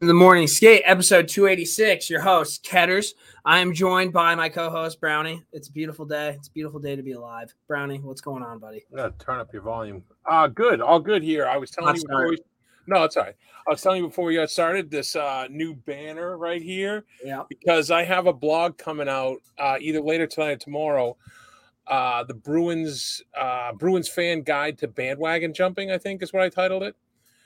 the morning skate episode 286 your host ketters i am joined by my co-host brownie it's a beautiful day it's a beautiful day to be alive brownie what's going on buddy gonna turn up your volume. Uh good, all good here. I was telling you before we, no, it's all right. I was telling you before we got started this uh new banner right here yeah because I have a blog coming out uh either later tonight or tomorrow. Uh the Bruins uh Bruins fan guide to bandwagon jumping, I think is what I titled it.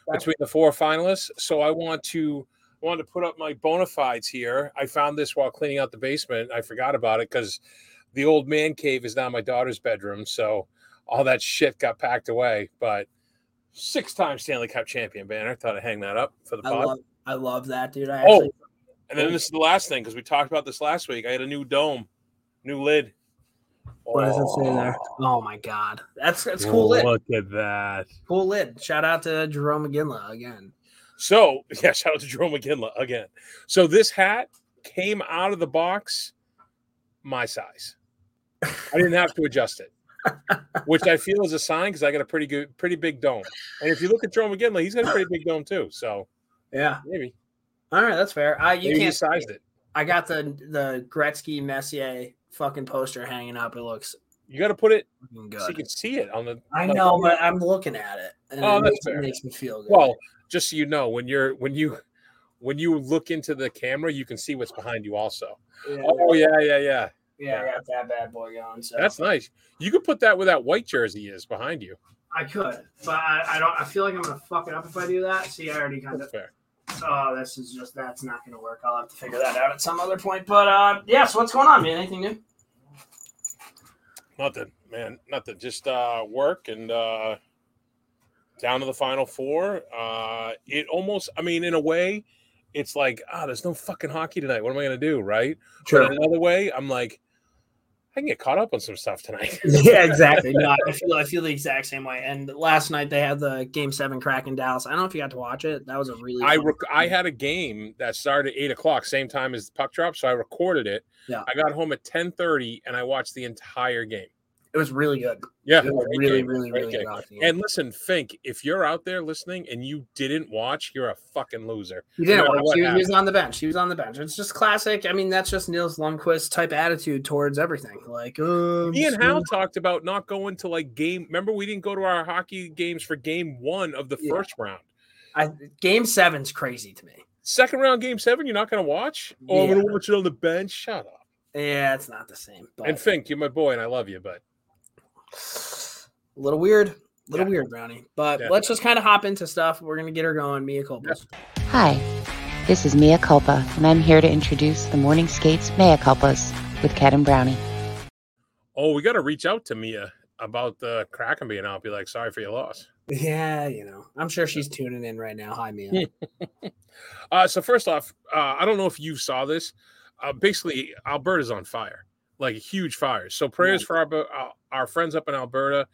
Okay. Between the four finalists. So I want to I wanted to put up my bona fides here. I found this while cleaning out the basement. I forgot about it because the old man cave is now my daughter's bedroom. So all that shit got packed away. But six time Stanley Cup champion banner. Thought I'd hang that up for the i pod. love i love that dude i Oh, actually and then this is the last thing because we talked about this last week. I had a new dome, new lid. What does it say there oh, oh my god that's that's cool lid Look at that. cool lid shout out to jarome iginla again So, yeah, shout out to Jarome Iginla again. So, this hat came out of the box my size. I didn't have to adjust it, which I feel is a sign because I got a pretty good, pretty big dome. And if you look at Jarome Iginla, he's got a pretty big dome too. So, yeah maybe, all right that's fair i you maybe can't size it. i got the the gretzky messier fucking poster hanging up it looks You got to put it fucking so you can see it on the. i know but i'm looking at it and Oh, it that's makes, it makes me feel good Well, just so you know, when you're when you when you look into the camera, you can see what's behind you also. yeah, Oh yeah, yeah, yeah. yeah, I got that bad boy going. So That's nice. You could put that where that white jersey is behind you. I could, but I, I don't. I feel like I'm gonna fuck it up if I do that. See, I already kind That's of. fair. Oh, this is just that's not gonna work. I'll have to figure that out at some other point. But uh, yeah. So what's going on, man? Anything new? Nothing, man. Nothing. Just uh work and uh down to the final four. Uh it almost I mean, in a way, it's like, ah, there's no fucking hockey tonight. What am I gonna do? Right? But another way, I'm like, I can get caught up on some stuff tonight. yeah, exactly. No, I feel I feel the exact same way. And last night they had the Game Seven crack in Dallas. I don't know if you got to watch it. That was a really. I rec- I had a game that started at eight o'clock, same time as the puck drop, so I recorded it. Yeah. I got home at ten thirty and I watched the entire game. It was really good. Yeah, It was really, game, really, really good. And listen, Fink, if you're out there listening and you didn't watch, you're a fucking loser. He didn't no watch. He, was- he was on the bench. He was on the bench. It's just classic. I mean, that's just Niels Lundqvist type attitude towards everything. Like, um, Me and Hal talked about not going to like game. Remember, we didn't go to our hockey games for game one of the Yeah. first round. I, game seven's crazy to me. Second round, game seven, you're not going to watch? Oh, I'm going to watch it on the bench. Shut up. Yeah, it's not the same. But And Fink, you're my boy, and I love you, but a little weird, a little Yeah. weird, Brownie. But Yeah. let's just kind of hop into stuff. We're gonna get her going. Mia culpa. Hi, this is Mia Culpa, and I'm here to introduce the Morning Skates Mea Culpas with Cat and Brownie. oh, we got to reach out to Mia about the Kraken being out. Be like, sorry for your loss. Yeah, you know, I'm sure she's tuning in right now. Hi, Mia. Uh, so first off, uh, I don't know if you saw this. Uh, basically, Alberta's on fire, like huge fire. So prayers Yeah. for our uh, our friends up in Alberta.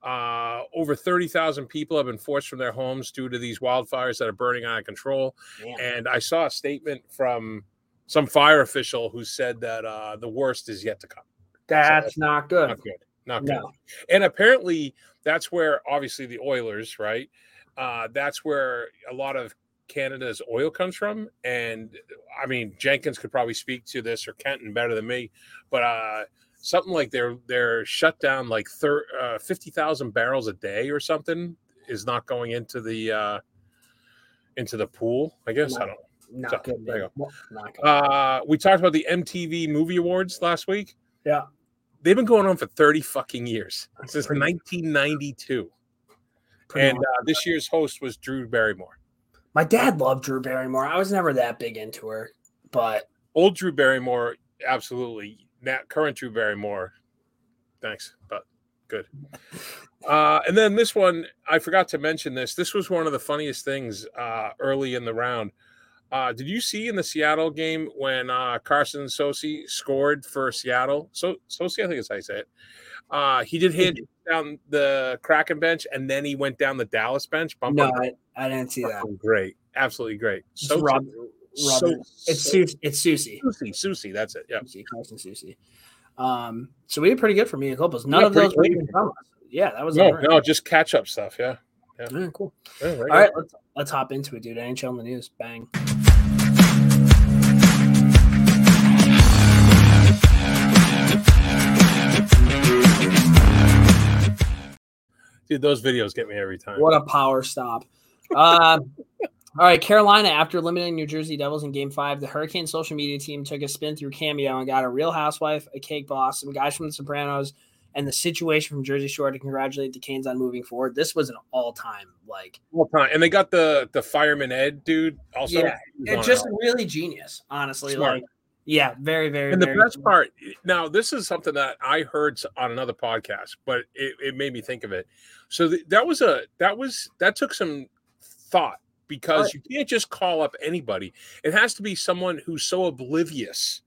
Uh, over thirty thousand people have been forced from their homes due to these wildfires that are burning out of control. Man. And I saw a statement from some fire official who said that uh, the worst is yet to come. That's not good. Not good. Not good. No. And apparently, that's where obviously the Oilers, right? Uh, that's where a lot of Canada's oil comes from. And I mean, Jenkins could probably speak to this or Kenton better than me, but uh, something like they're they're shut down like thir- uh, fifty thousand barrels a day or something is not going into the uh, into the pool. I guess I don't. Not So, good. there you man. Not. Uh, we talked about the MTV Movie Awards last week. Yeah. They've been going on for 30 fucking years since 1992. And uh, this year's host was Drew Barrymore. My dad loved Drew Barrymore. I was never that big into her, but Old Drew Barrymore, absolutely. Now, current Drew Barrymore, thanks, but good. Uh, and then this one, I forgot to mention this. This was one of the funniest things uh, early in the round. Uh, did you see in the Seattle game when uh, Carson Soucy scored for Seattle? So Soucy, I think is how you say it. Uh, he did hit down the Kraken bench, and then he went down the Dallas bench. Bump no. I, I didn't see that. great, absolutely great. It's So, Rob- so, Robert- It's so- Su- it's Soucy. Soucy, Soucy, that's it. Yeah. Soucy, Carson Soucy. Um, so we did pretty good for me and Culpas. None Yeah, of those were even good. from us. Yeah, that was No, right. no, just catch up stuff. Yeah. Yeah, cool. Yeah, right All right, let's let's hop into it, dude. NHL in the news. Bang. Dude, those videos get me every time. What a power stop. Uh, all right, Carolina, after eliminating New Jersey Devils in game five, the Hurricane social media team took a spin through Cameo and got a real housewife, a cake boss, some guys from The Sopranos, and the situation from Jersey Shore to congratulate the Canes on moving forward. This was an all time, like, All time. And they got the the fireman Ed dude also. Yeah, it's just really genius, honestly. Smart. Like, yeah, very, very, and the very best smart. part now this is something that i heard on another podcast but it, it made me think of it. So th- that was a that was that took some thought because Right. you can't just call up anybody. It has to be someone who's so oblivious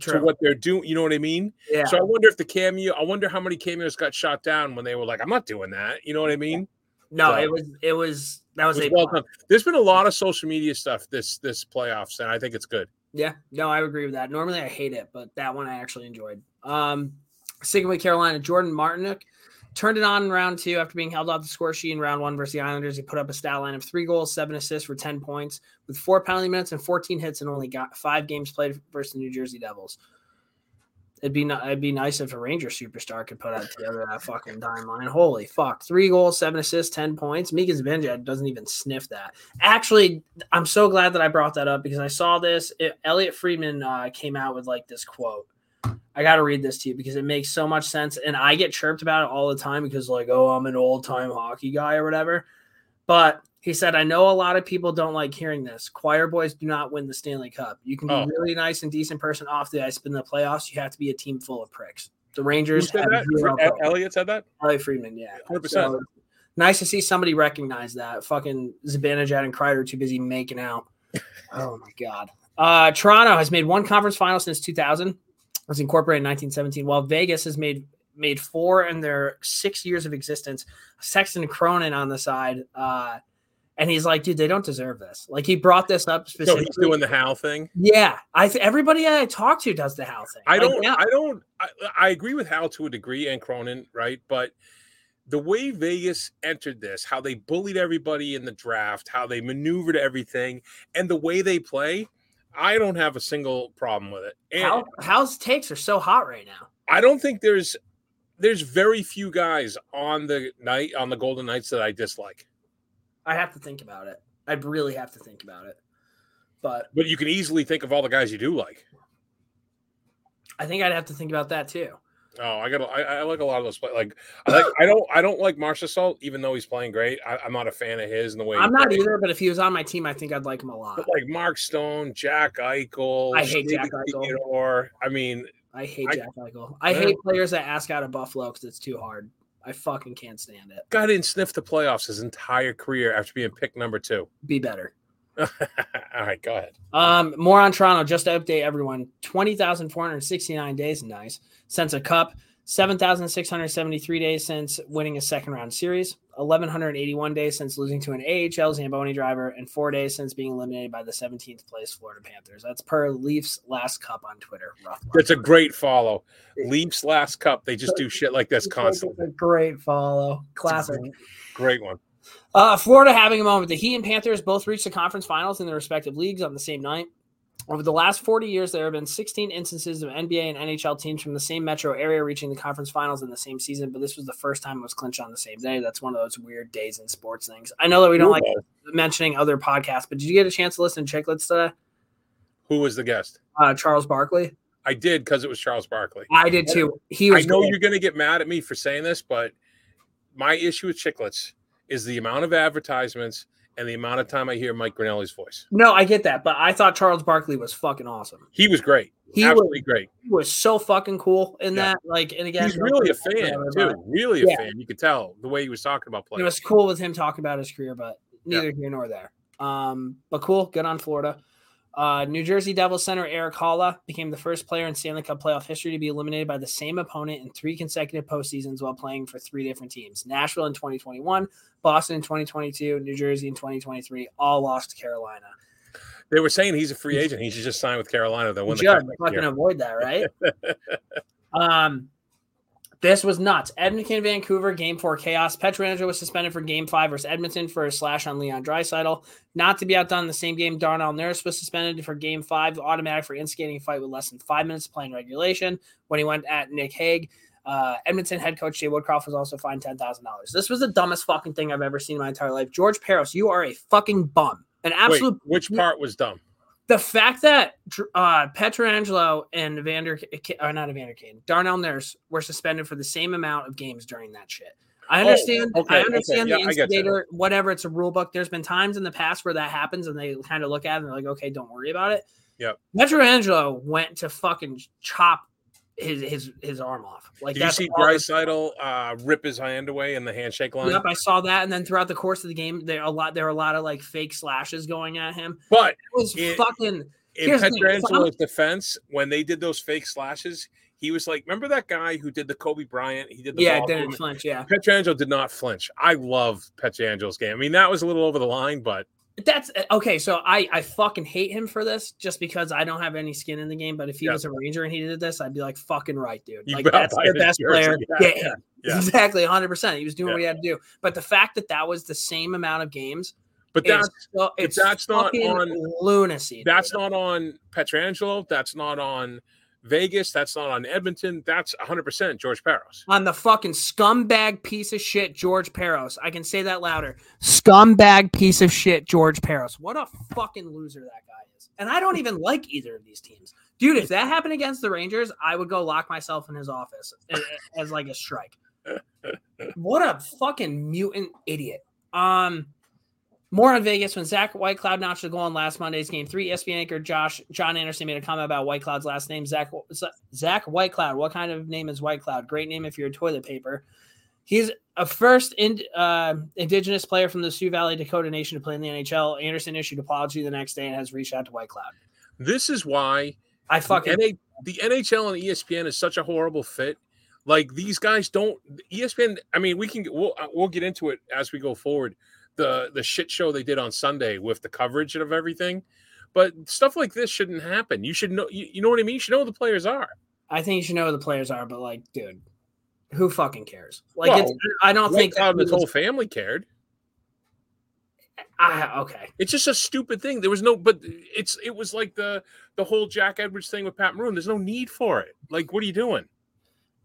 to what they're doing you know what i mean? Yeah. so i wonder if the cameo i wonder how many cameos got shot down when they were like i'm not doing that you know what i mean? No, so- it was, it was, that was, It was a well there's been a lot of social media stuff this this playoffs and i think it's good Yeah, no, I agree with that. Normally I hate it, but that one I actually enjoyed. Um, sticking with Carolina, Jordan Martinook turned it on in round two after being held off the score sheet in round one versus the Islanders. He put up a stat line of three goals, seven assists for 10 points with four penalty minutes and 14 hits and only got five games played versus the New Jersey Devils. It'd be ni- it'd be nice if a Ranger superstar could put out together that fucking timeline. Holy fuck! Three goals, seven assists, ten points. Mika Zibanejad doesn't even sniff that. Actually, I'm so glad that I brought that up because I saw this. It, Elliotte Friedman uh, came out with like this quote. I got to read this to you because it makes so much sense, and I get chirped about it all the time because like, oh, I'm an old time hockey guy or whatever. But he said, I know a lot of people don't like hearing this. Choir boys do not win the Stanley Cup. You can be Oh. really nice and decent person off the ice, but in the playoffs, you have to be a team full of pricks. The Rangers said that? elliotte said that Elliotte Friedman, yeah. 100%. So, nice to see somebody recognize that. Fucking Zibanejad and Kreider too busy making out. Oh my god. Uh, Toronto has made one conference final since 2000. It was incorporated in 1917. While Vegas has made made four in their six years of existence. Sexton Cronin on the side. Uh, and he's like, dude, they don't deserve this. Like he brought this up specifically. so he's doing the hal thing yeah, I th- everybody I talk to does the house thing. I Like, don't. now- I don't. I, I agree with Hal to a degree and Cronin, right? But the way Vegas entered this, how they bullied everybody in the draft, how they maneuvered everything, and the way they play, I don't have a single problem with it. And Hal, Hal's takes are so hot right now. I don't think there's there's very few guys on the night on the Golden Knights that I dislike. I have to think about it. I really have to think about it. But But you can easily think of all the guys you do like. I think I'd have to think about that too. Oh, I got. I, I like a lot of those. Play, like, I like. I don't. I don't like Marchessault, even though he's playing great. I, I'm not a fan of his and the way. I'm not plays. either, but if he was on my team, I think I'd like him a lot. But like Mark Stone, Jack Eichel, I hate Jack Eichel. Theodore. I mean, I hate I- Jack Eichel. I Yeah. hate players that ask out of Buffalo because it's too hard. I fucking can't stand it. guy didn't sniff the playoffs his entire career after being picked number two. Be better. All right, go ahead. Um, more on Toronto. Just to update everyone: twenty thousand four hundred sixty-nine days, nice since a cup. Seven thousand six hundred seventy-three days since winning a second-round series. Eleven hundred eighty-one days since losing to an AHL Zamboni driver, and four days since being eliminated by the seventeenth place Florida Panthers. That's per Leafs last cup on Twitter. Rough luck. That's a great follow. Leafs last cup. They just do shit like this constantly. A great follow. Classic. Great one. Uh, Florida having a moment. The Heat and Panthers both reached the conference finals in their respective leagues on the same night. Over the last 40 years, there have been 16 instances of NBA and NHL teams from the same metro area reaching the conference finals in the same season, but this was the first time it was clinched on the same day. That's one of those weird days in sports things. I know that we don't like mentioning other podcasts, but did you get a chance to listen to Chicklets today? Who was the guest? Uh, Charles Barkley. I did because it was Charles Barkley. I did too. He was. I know great. you're going to get mad at me for saying this, but my issue with Chicklets is the amount of advertisements and the amount of time I hear Mike Grinelli's voice. No, I get that, but I thought Charles Barkley was fucking awesome. He was great. He was, great. he was so fucking cool in Yeah. that. Like, and again, He's really a fan too. Really a Yeah. fan. You could tell the way he was talking about playing. It was cool with him talking about his career, but neither here nor there. Um, but cool, good on Florida. Uh, New Jersey Devils center Erik Haula became the first player in Stanley Cup playoff history to be eliminated by the same opponent in three consecutive postseasons while playing for three different teams: Nashville in 2021, Boston in 2022, New Jersey in 2023. All lost to Carolina. They were saying he's a free agent. He should just sign with Carolina. They'll win the cup fucking avoid that, right? um, this was nuts. Edmonton, Vancouver, game four chaos. Pietrangelo was suspended for game five versus Edmonton for a slash on Leon Draisaitl. Not to be outdone in the same game, Darnell Nurse was suspended for game five, automatic for instigating a fight with less than five minutes of playing regulation when he went at Nick Hague. Uh, Edmonton head coach Jay Woodcroft was also fined ten thousand dollars. This was the dumbest fucking thing I've ever seen in my entire life. George Parros, you are a fucking bum, an absolute. Wait, which part was dumb? The fact that uh, Pietrangelo and Vander, or not Evander Kane, Darnell Nurse were suspended for the same amount of games during that shit. I Oh, understand. okay, I understand yeah, the you. instigator, whatever. It's a rule book. There's been times in the past where that happens, and they kind of look at it and they're like, "Okay, don't worry about it." Yep. Pietrangelo went to fucking chop his his his arm off. Like Did you see Bryce Draisaitl uh, rip his hand away in the handshake line? Yep, I saw that, and then throughout the course of the game, there a lot there were a lot of like fake slashes going at him. But It was It- fucking in Here's the thing, if I'm- Pietrangelo's defense, when they did those fake slashes, he was like, "Remember that guy who did the Kobe Bryant? He did the yeah, didn't flinch. Yeah, Pietrangelo did not flinch. I love Pietrangelo's game. I mean, that was a little over the line, but That's eh, okay. So I I fucking hate him for this just because I don't have any skin in the game. But if he Yeah. was a Ranger and he did this, I'd be like fucking right, dude. You like that's his best player. Yeah, yeah, exactly 100. percent He was doing what he had to do. But the fact that that was the same amount of games, but that's so, it's that's not on- lunacy. dude. that's not on Pietrangelo. That's not on Vegas. That's not on Edmonton. That's 100 percent George Parros. on the fucking scumbag piece of shit George Parros. I can say that louder. Scumbag piece of shit George Parros. What a fucking loser that guy is. And I don't even like either of these teams. Dude, if that happened against the Rangers, I would go lock myself in his office as like a strike. What a fucking mutant idiot. Um more on Vegas when Zach Whitecloud notched a goal on last Monday's game three. ESPN anchor Josh John Anderson made a comment about Whitecloud's last name. Zach Zach Whitecloud. What kind of name is Whitecloud? Great name if you're a toilet paper. He's a first in, uh, indigenous player from the Sioux Valley Dakota Nation to play in the NHL. Anderson issued apology the next day and has reached out to Whitecloud. This is why I fucking NA the NHL and E ESPN is such a horrible fit. Like these guys don't ESPN. I mean, we can we'll we'll get into it as we go forward. The the shit show they did on Sunday with the coverage of everything, but stuff like this shouldn't happen. You should know. You, you know what I mean? You should know who the players are. I think you should know who the players are, but like, dude, who fucking cares? Like, Well, it's, I don't think Whitecloud and his that whole family cared. I, okay. It's just a stupid thing. There was no, but it's it was like the the whole Jack Edwards thing with Pat Maroon. There's no need for it. Like, what are you doing?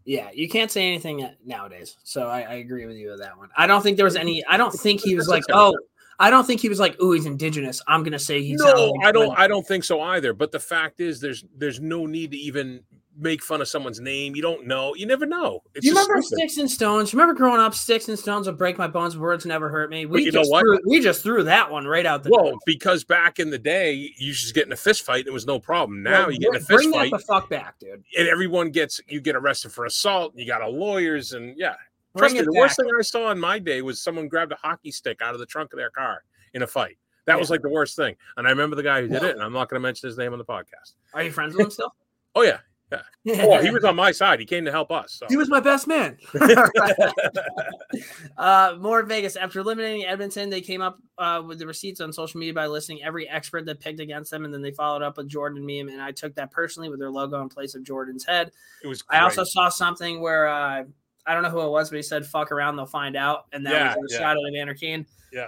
Yeah, you can't say anything nowadays. So I, I agree with you with that one. I don't think there was any. I don't think he was like, oh, I don't think he was like, oh, he's indigenous. I'm gonna say he's no, uh, I don't. I don't think so either. But the fact is, there's there's no need to even make fun of someone's name. You don't know. You never know. It's you remember stupid. Sticks and Stones? Remember growing up, Sticks and Stones would break my bones, words never hurt me. We just what? threw, we just threw that one right out the Well, door. because back in the day, you just get in a fist fight. And it was no problem. Now Well, you get in a fist that fight, the fuck back, dude. and everyone gets you get arrested for assault. You got a lawyers, and yeah. Bring Trust me, the back. worst thing I saw in my day was someone grabbed a hockey stick out of the trunk of their car in a fight. That was like the worst thing. And I remember the guy who did it, and I'm not going to mention his name on the podcast. Are you friends with him still? Oh yeah, oh he was on my side. He came to help us. So. He was my best man. uh, more Vegas. After eliminating Edmonton, they came up uh, with the receipts on social media by listing every expert that picked against them, and then they followed up with Jordan meme. And I took that personally with their logo in place of Jordan's head. it was. I also saw something where uh, I don't know who it was, but he said "fuck around, they'll find out," and that Yeah, was a yeah. shot at Evander Kane. Yeah.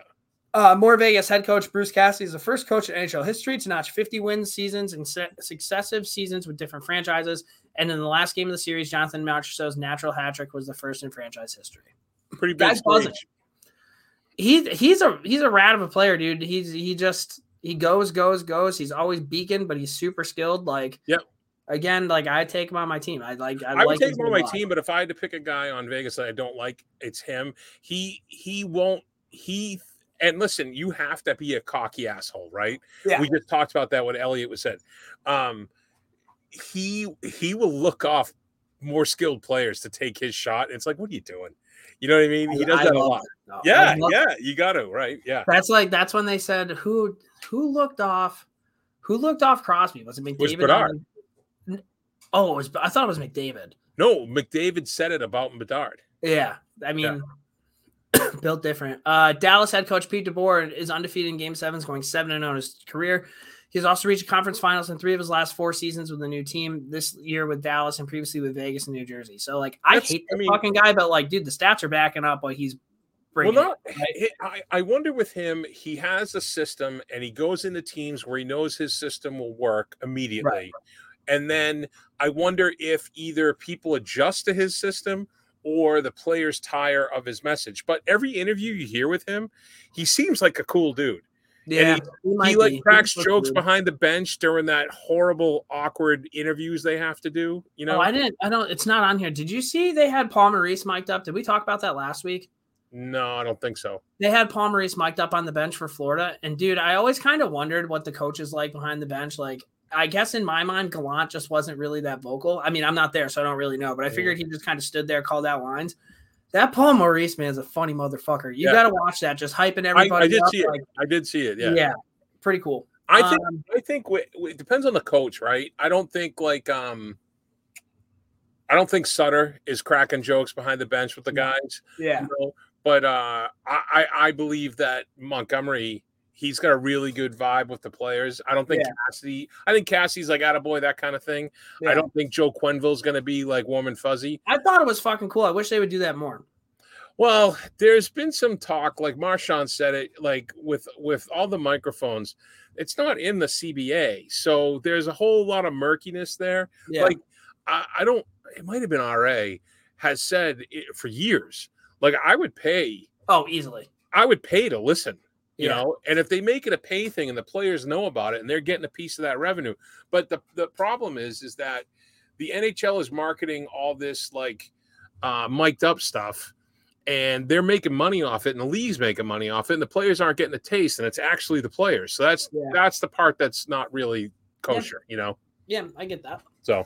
Uh, more Vegas head coach Bruce Cassidy is the first coach in NHL history to notch 50 wins seasons and se- successive seasons with different franchises. And in the last game of the series, Jonathan Marchessault's natural hat trick was the first in franchise history. pretty big. He he's a he's a rat of a player, dude. He's he just he goes goes goes. He's always beacon, but he's super skilled. Like Yep. Again, like I take him on my team. I like I, I would like take him on my team, but if I had to pick a guy on Vegas that I don't like, it's him. He he won't he and listen, you have to be a cocky asshole, right? Yeah. We just talked about that when Elliotte was said. Um he he will look off more skilled players to take his shot. It's like, what are you doing? You know what I mean? He does I that a lot. it. No, Yeah, yeah, you got to, right? Yeah. That's like that's when they said who who looked off who looked off Crosby was it McDavid? Was Bedard. N- Oh, it was I thought it was McDavid. No, McDavid said it about Bedard. Yeah, I mean, built different. Uh, Dallas head coach Pete DeBoer is undefeated in Game Sevens, going seven and zero in his career. He's also reached conference finals in three of his last four seasons with the new team. This year with Dallas and previously with Vegas and New Jersey. So like, I That's- hate I the mean- fucking guy, but like, dude, the stats are backing up what he's bringing. Well, it, right? I, I wonder with him, he has a system and he goes into teams where he knows his system will work immediately. And then I wonder if either people adjust to his system or the players tire of his message. But every interview you hear with him, he seems like a cool dude. Yeah, he, might he like be. cracks He jokes looks behind the bench during that horrible, awkward interviews they have to do. You oh, know, Oh, I didn't. I don't. It's not on here. Did you see they had Paul Maurice mic'd up? Did we talk about that last week? no, I don't think so. They had Paul Maurice mic'd up on the bench for Florida, and dude, I always kind of wondered what the coach is like behind the bench. Like, I guess in my mind, Gallant just wasn't really that vocal. I mean, I'm not there, so I don't really know, but I figured he just kind of stood there, called out lines. That Paul Maurice man's a funny motherfucker. You Yeah. got to watch that. Just hyping everybody. I did up, see it. I did see it. Yeah. yeah. pretty cool. I think Um, I think w- w- it depends on the coach, right? I don't think like um I don't think Sutter is cracking jokes behind the bench with the guys, yeah, you know, but uh I I, I believe that Montgomery he's got a really good vibe with the players. I don't think Yeah. Cassidy I think Cassidy's like attaboy, that kind of thing. yeah. I don't think Joe Quenneville's gonna be like warm and fuzzy. I thought it was fucking cool. I wish they would do that more. Well, there's been some talk, like Marshawn said it, like with with all the microphones, it's not in the CBA, so there's a whole lot of murkiness there. Yeah, Like, I, I don't. It might have been RA has said it for years. Like, I would pay. oh, easily. I would pay to listen. You Yeah. know, and if they make it a pay thing and the players know about it and they're getting a piece of that revenue, but the the problem is is that the NHL is marketing all this like uh mic'd up stuff and they're making money off it and the league's making money off it and the players aren't getting a taste and it's actually the players. So that's Yeah. that's the part that's not really kosher, you know. Yeah, I get that. So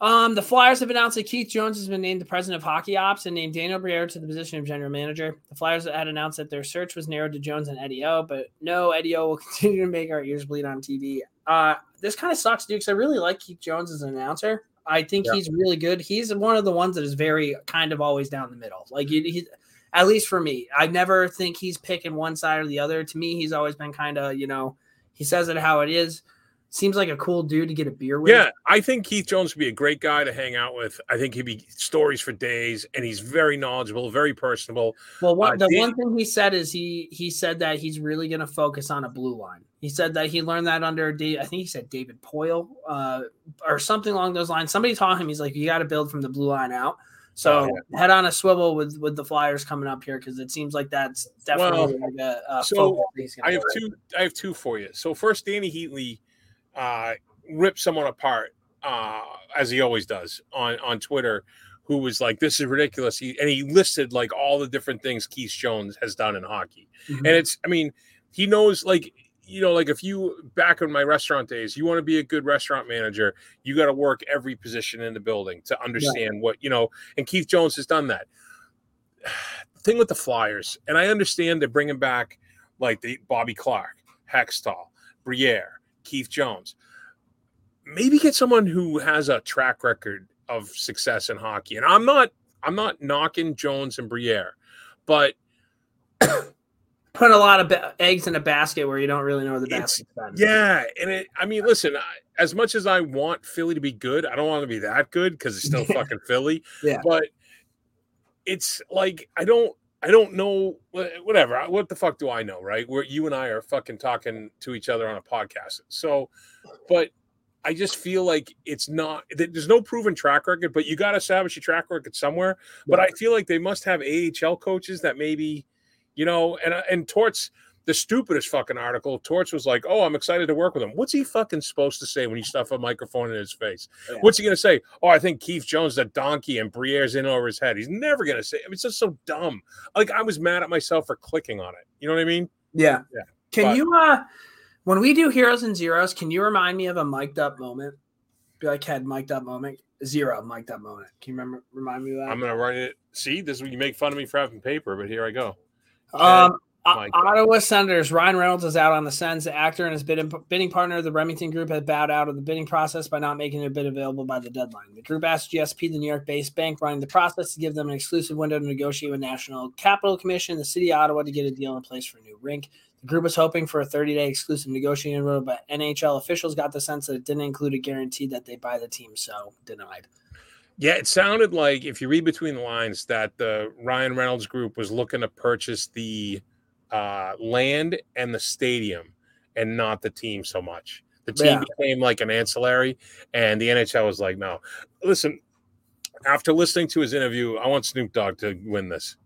Um, the Flyers have announced that Keith Jones has been named the president of hockey ops and named Daniel Briere to the position of general manager. The Flyers had announced that their search was narrowed to Jones and Eddie O, but no, Eddie O will continue to make our ears bleed on TV. Uh, this kind of sucks, dude, because I really like Keith Jones as an announcer. I think Yeah. he's really good. He's one of the ones that is very kind of always down the middle. Like he, he at least for me, I never think he's picking one side or the other. To me, he's always been kind of, you know, he says it how it is. Seems like a cool dude to get a beer with. yeah, I think Keith Jones would be a great guy to hang out with. I think he'd be stories for days and he's very knowledgeable, very personable. Well, one, Uh, the Dan- one thing he said is he he said that he's really going to focus on a blue line. He said that he learned that under I think he said David Poile uh, or something along those lines. Somebody taught him he's like you got to build from the blue line out. So Oh, head on a swivel with with the Flyers coming up here because it seems like that's definitely like a, a so focus that he's gonna I have two. I have two for you. So first, Dany Heatley uh, ripped someone apart uh, as he always does on on Twitter, who was like, "This is ridiculous." He, and he listed like all the different things Keith Jones has done in hockey, Mhm. and it's. I mean, he knows like. You know, like if you back in my restaurant days, you want to be a good restaurant manager, you got to work every position in the building to understand what you know. And Keith Jones has done that. The thing with the Flyers, and I understand they're bringing back like the Bobby Clarke, Hextall, Briere, Keith Jones. Maybe get someone who has a track record of success in hockey. And I'm not I'm not knocking Jones and Briere, but putting a lot of ba- eggs in a basket where you don't really know where the basket's been. yeah, and it I mean, listen, I, as much as I want Philly to be good, I don't want to be that good because it's still fucking Philly. Yeah. But it's like I don't I don't know whatever. What the fuck do I know, right? Where you and I are fucking talking to each other on a podcast. So, but I just feel like it's not there's no proven track record, but you got to establish your track record somewhere. But I feel like they must have AHL coaches that maybe, you know, and uh, and Torts the stupidest fucking article. Torts was like, "Oh, I'm excited to work with him." What's he fucking supposed to say when you stuff a microphone in his face? Yeah. What's he gonna say? Oh, I think Keith Jones is a donkey and Briere's in over his head. He's never gonna say. I mean, it's just so dumb. Like I was mad at myself for clicking on it. You know what I mean? Yeah. Yeah. Can But- you uh when we do heroes and zeros, can you remind me of a mic'd up moment? Be like had mic'd up moment. Zero mic'd up moment. Can you remember remind me of that? I'm gonna write it. See, this is when you make fun of me for having paper, but here I go. Um, Ottawa Senators. Ryan Reynolds is out on the Sens. The actor and his bidding, bidding partner, the Remington Group, had bowed out of the bidding process by not making their bid available by the deadline. The group asked GSP, the New York-based bank running the process, to give them an exclusive window to negotiate with National Capital Commission, the City of Ottawa, to get a deal in place for a new rink. The group was hoping for a 30-day exclusive negotiating window, but NHL officials got the sense that it didn't include a guarantee that they buy the team, so denied. Yeah, it sounded like if you read between the lines that the Ryan Reynolds group was looking to purchase the uh, land and the stadium and not the team so much. The team Yeah. became like an ancillary, and the NHL was like, no. Listen, after listening to his interview, I want Snoop Dogg to win this.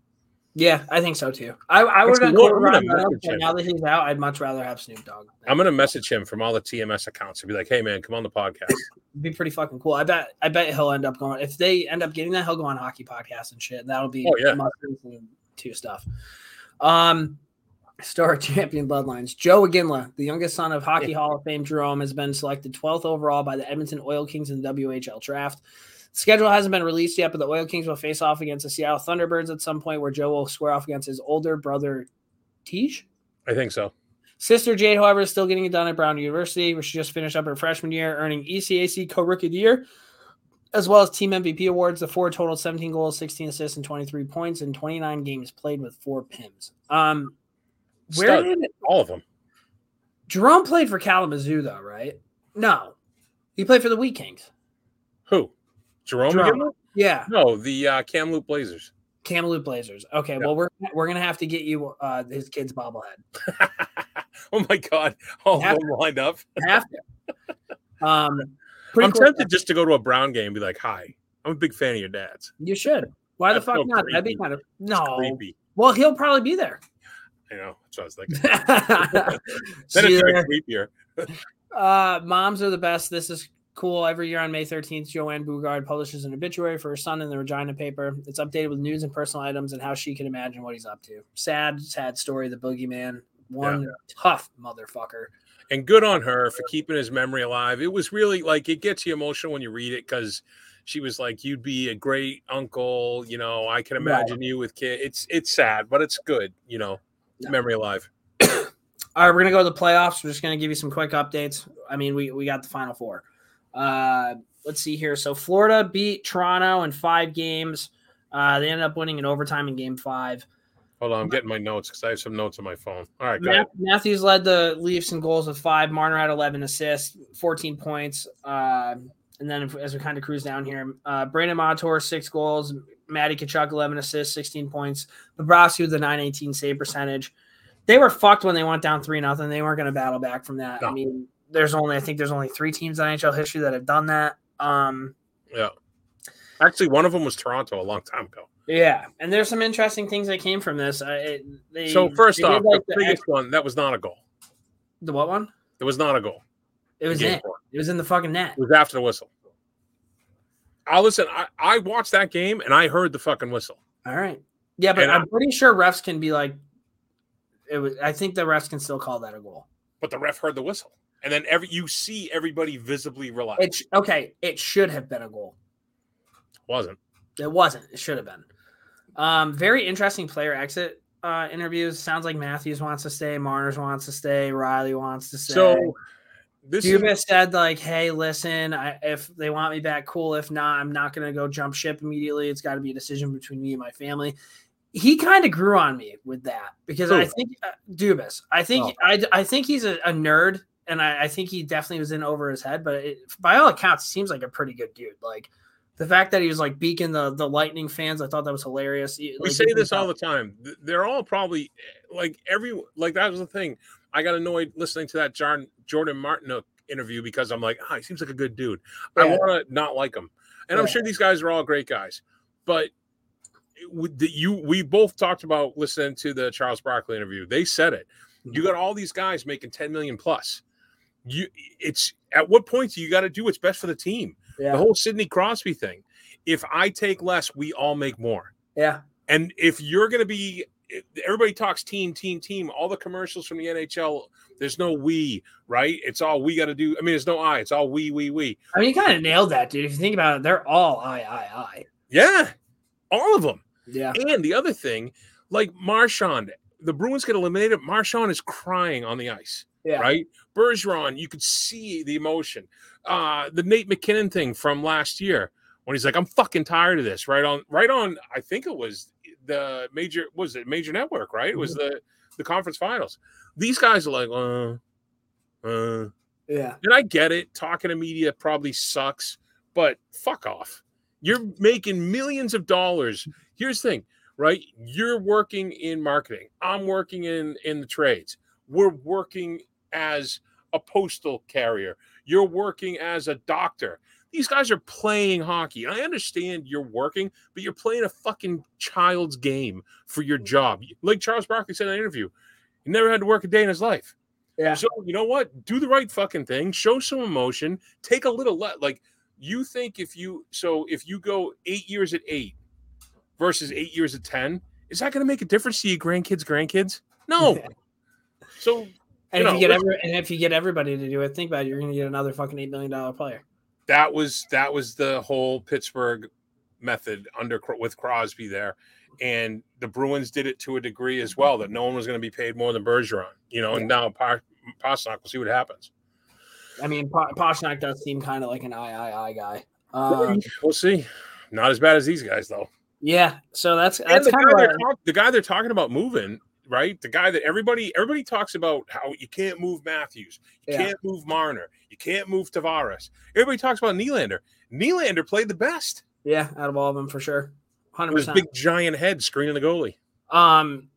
Yeah, I think so too. I, I would have gone what? I'm Ryan gonna Reynolds, message now that he's out, I'd much rather have Snoop Dogg. I'm gonna message him from all the TMS accounts and be like, "Hey, man, come on the podcast." It'd be pretty fucking cool. I bet. I bet he'll end up going. If they end up getting that, he'll go on hockey podcasts and shit. That'll be Oh, yeah. to stuff. Um, Star champion bloodlines. Joe Iginla, the youngest son of Hockey Hall of Fame Jarome, has been selected 12th overall by the Edmonton Oil Kings in the WHL draft. Schedule hasn't been released yet, but the Oil Kings will face off against the Seattle Thunderbirds at some point, where Joe will square off against his older brother, Tij. I think so. Sister Jade, however, is still getting it done at Brown University, where she just finished up her freshman year, earning ECAC co-rookie of the year, as well as team MVP awards. The four total 17 goals, 16 assists, and 23 points in 29 games played with four pims. Um, where Stud. did All of them. Jarome played for Kalamazoo though? Right? No, he played for the Wheat Kings. Who? Jarome? Jarome. Yeah, No, the uh, Kamloops Blazers. Kamloops Blazers. Okay, Yeah. well we're we're gonna have to get you uh, his kid's bobblehead. oh my god! All Have of them lined up. Have to. Um, I'm cool. tempted just to go to a Brown game and be like, "Hi, I'm a big fan of your dad's." You should. Why the fuck so not? That'd be kind of no. creepy. Well, he'll probably be there. I know. That's what I was thinking. Then it's you even creepier. uh, moms are the best. This is cool. Every year on May 13th, Joanne Boogaard publishes an obituary for her son in the Regina paper. It's updated with news and personal items and how she can imagine what he's up to. Sad, sad story. The boogeyman, one tough motherfucker. and good on her for keeping his memory alive. It was really like it gets you emotional when you read it because she was like, "You'd be a great uncle." You know, I can Right. imagine you with kid. It's it's sad, but it's good. You know, Yeah. memory alive. All right, we're gonna go to the playoffs. We're just gonna give you some quick updates. I mean, we we got the final four. Uh, let's see here. So Florida beat Toronto in five games. Uh, they ended up winning in overtime in Game Five. Hold on, I'm getting my notes because I have some notes on my phone. All right. Matthews led the Leafs in goals with five. Marner had 11 assists, 14 points. Uh, and then as we kind of cruise down here, uh, Brandon Montour, six goals. Matty Tkachuk, 11 assists, 16 points. Bobrovsky with the 918 save percentage. They were fucked when they went down 3 nothing. They weren't going to battle back from that. I mean, there's only, I think there's only three teams in NHL history that have done that. Um, Yeah, actually, one of them was Toronto a long time ago. yeah. And there's some interesting things that came from this. Uh, it, they, So first off, like the the, biggest one that was not a goal. the what one? It was not a goal. It was in. four. It was in the fucking net. It was after the whistle. I listen. I, I watched that game and I heard the fucking whistle. All right. Yeah, but And I'm I- pretty sure refs can be like, it was. I think the refs can still call that a goal. but the ref heard the whistle, and then every you see everybody visibly relax. It okay. It should have been a goal. wasn't. It wasn't. It should have been. Um, very interesting player exit uh, interviews. Sounds like Matthews wants to stay. Marner's wants to stay. Rielly wants to stay. So this is Dubas said like, "Hey, listen, I, if they want me back, cool. If not, I'm not going to go jump ship immediately. It's got to be a decision between me and my family." He kind of grew on me with that because I think uh, Dubas. I think Oh. I, I think he's a, a nerd, and I, I think he definitely was in over his head. But it, by all accounts, seems like a pretty good dude. Like the fact that he was like beaking the the Lightning fans, I thought that was hilarious. He- we like, say this all the time. They're all probably like every like that was the thing. I got annoyed listening to that Jordan Jordan Martin interview because I'm like, ah, he seems like a good dude. I want to not like him, and I'm sure these guys are all great guys, but. it would- the- You, we both talked about listening to the Charles Barkley interview. They said it. You got all these guys making 10 million plus. You, it's at what point do you got to do what's best for the team? yeah, The whole Sidney Crosby thing. If I take less, we all make more. yeah, And if you're going to be, everybody talks team, team, team. All the commercials from the NHL, there's no we, right? It's all we got to do. I mean, there's no I. It's all we, we, we. I mean, you kind of nailed that, dude. If you think about it, they're all I, I, I. Yeah, all of them. Yeah, And the other thing, like Marchand, the Bruins get eliminated. Marchand is crying on the ice. yeah, right? Bergeron, you could see the emotion. Uh, the Nate MacKinnon thing from last year when he's like, "I'm fucking tired of this." Right on, right on. I think it was the major. Was it major network? Right? It was the the conference finals. These guys are like, uh, uh, yeah. and I get it. Talking to media probably sucks, but fuck off. You're making millions of dollars. Here's the thing, right? You're working in marketing. I'm working in in the trades. We're working as a postal carrier. You're working as a doctor. These guys are playing hockey. I understand you're working, but you're playing a fucking child's game for your mm-hmm. job. Like Charles Barkley said in an interview, he never had to work a day in his life. Yeah. So you know what? Do the right fucking thing. Show some emotion. Take a little let. Like you think if you so if you go eight years at eight versus eight years at ten, is that going to make a difference to your grandkids? Grandkids? No. so And You if know, you get every, and if you get everybody to do it, think about it. You're going to get another fucking eight million dollar player. That was that was the whole Pittsburgh method under with Crosby there, and the Bruins did it to a degree as well that no one was going to be paid more than Bergeron. You know, and now Pa- Pastrnak. We'll see what happens. I mean, pa- Pastrnak does seem kind of like an I I I guy. Um, we'll see. Not as bad as these guys though. yeah, so that's that's the kind guy, of the guy they're talking about moving, right? The guy that everybody everybody talks about how you can't move Matthews, you Yeah. can't move Marner, you can't move Tavares. Everybody talks about Nylander. Nylander played the best. yeah, out of all of them for sure, hundred With his percent. big giant head screening the goalie. Um,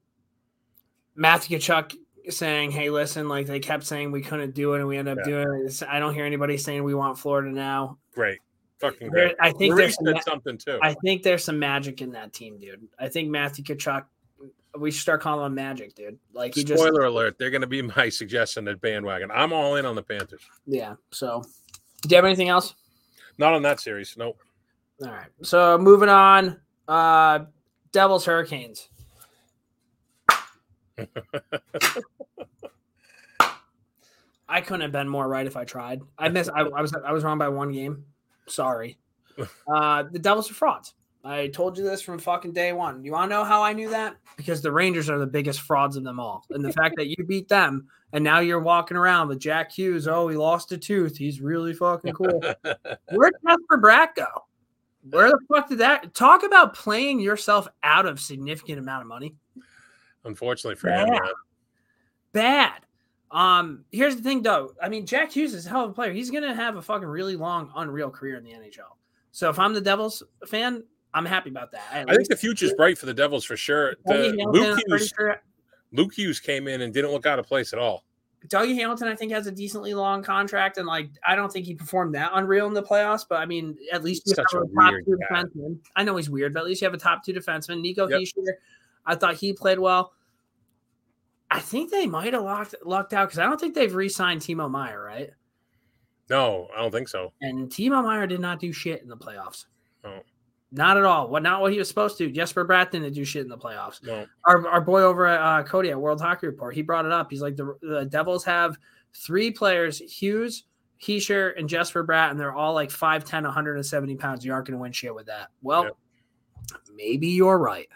Matthew Tkachuk saying, "Hey, listen, like they kept saying we couldn't do it, and we end up Yeah. doing it. I don't hear anybody saying we want Florida now. Great. Fucking There- great. I think Maurice there's some, something too. I think there's some magic in that team, dude. I think Matthew Tkachuk. We should start calling him Magic, dude. Like he just, Spoiler alert, they're gonna be my suggestion at bandwagon. I'm all in on the Panthers. yeah. So, do you have anything else? Not on that series. Nope. All right. So moving on. Uh Devils Hurricanes. I couldn't have been more right if I tried. I missed I, I was I was wrong by one game. Sorry. Uh the Devils are frauds. I told you this from fucking day one. You want to know how I knew that? Because the Rangers are the biggest frauds of them all. And the fact that you beat them and now you're walking around with Jack Hughes. Oh, he lost a tooth. He's really fucking cool. Where'd Casper Bratt go? Where the fuck did that talk about playing yourself out of significant amount of money? Unfortunately for him. Yeah. Bad. Um, here's the thing though. I mean, Jack Hughes is a hell of a player. He's gonna have a fucking really long, unreal career in the NHL. So if I'm the Devils fan, I'm happy about that. At I think the future's bright for the Devils for sure. The, Luke, Hughes, sure Luke Hughes came in and didn't look out of place at all. Dougie Hamilton, I think, has a decently long contract, and like I don't think he performed that unreal in the playoffs. But I mean, at least you Such have a top two guy. defenseman. I know he's weird, but at least you have a top two defenseman. Nico Yep. I thought he played well. I think they might have locked lucked out because I don't think they've re-signed Timo Meier, right? No, I don't think so. And Timo Meier did not do shit in the playoffs. No. Not at all. What not what he was supposed to. Jesper Bratt didn't do shit in the playoffs No. our, our boy over at uh, Cody at World Hockey Report, he brought it up. He's like, the, the Devils have three players, Hughes, Hischier, and Jesper Bratt, and they're all like 5'10, 170 pounds. You aren't going to win shit with that. Well, Yep. maybe you're right.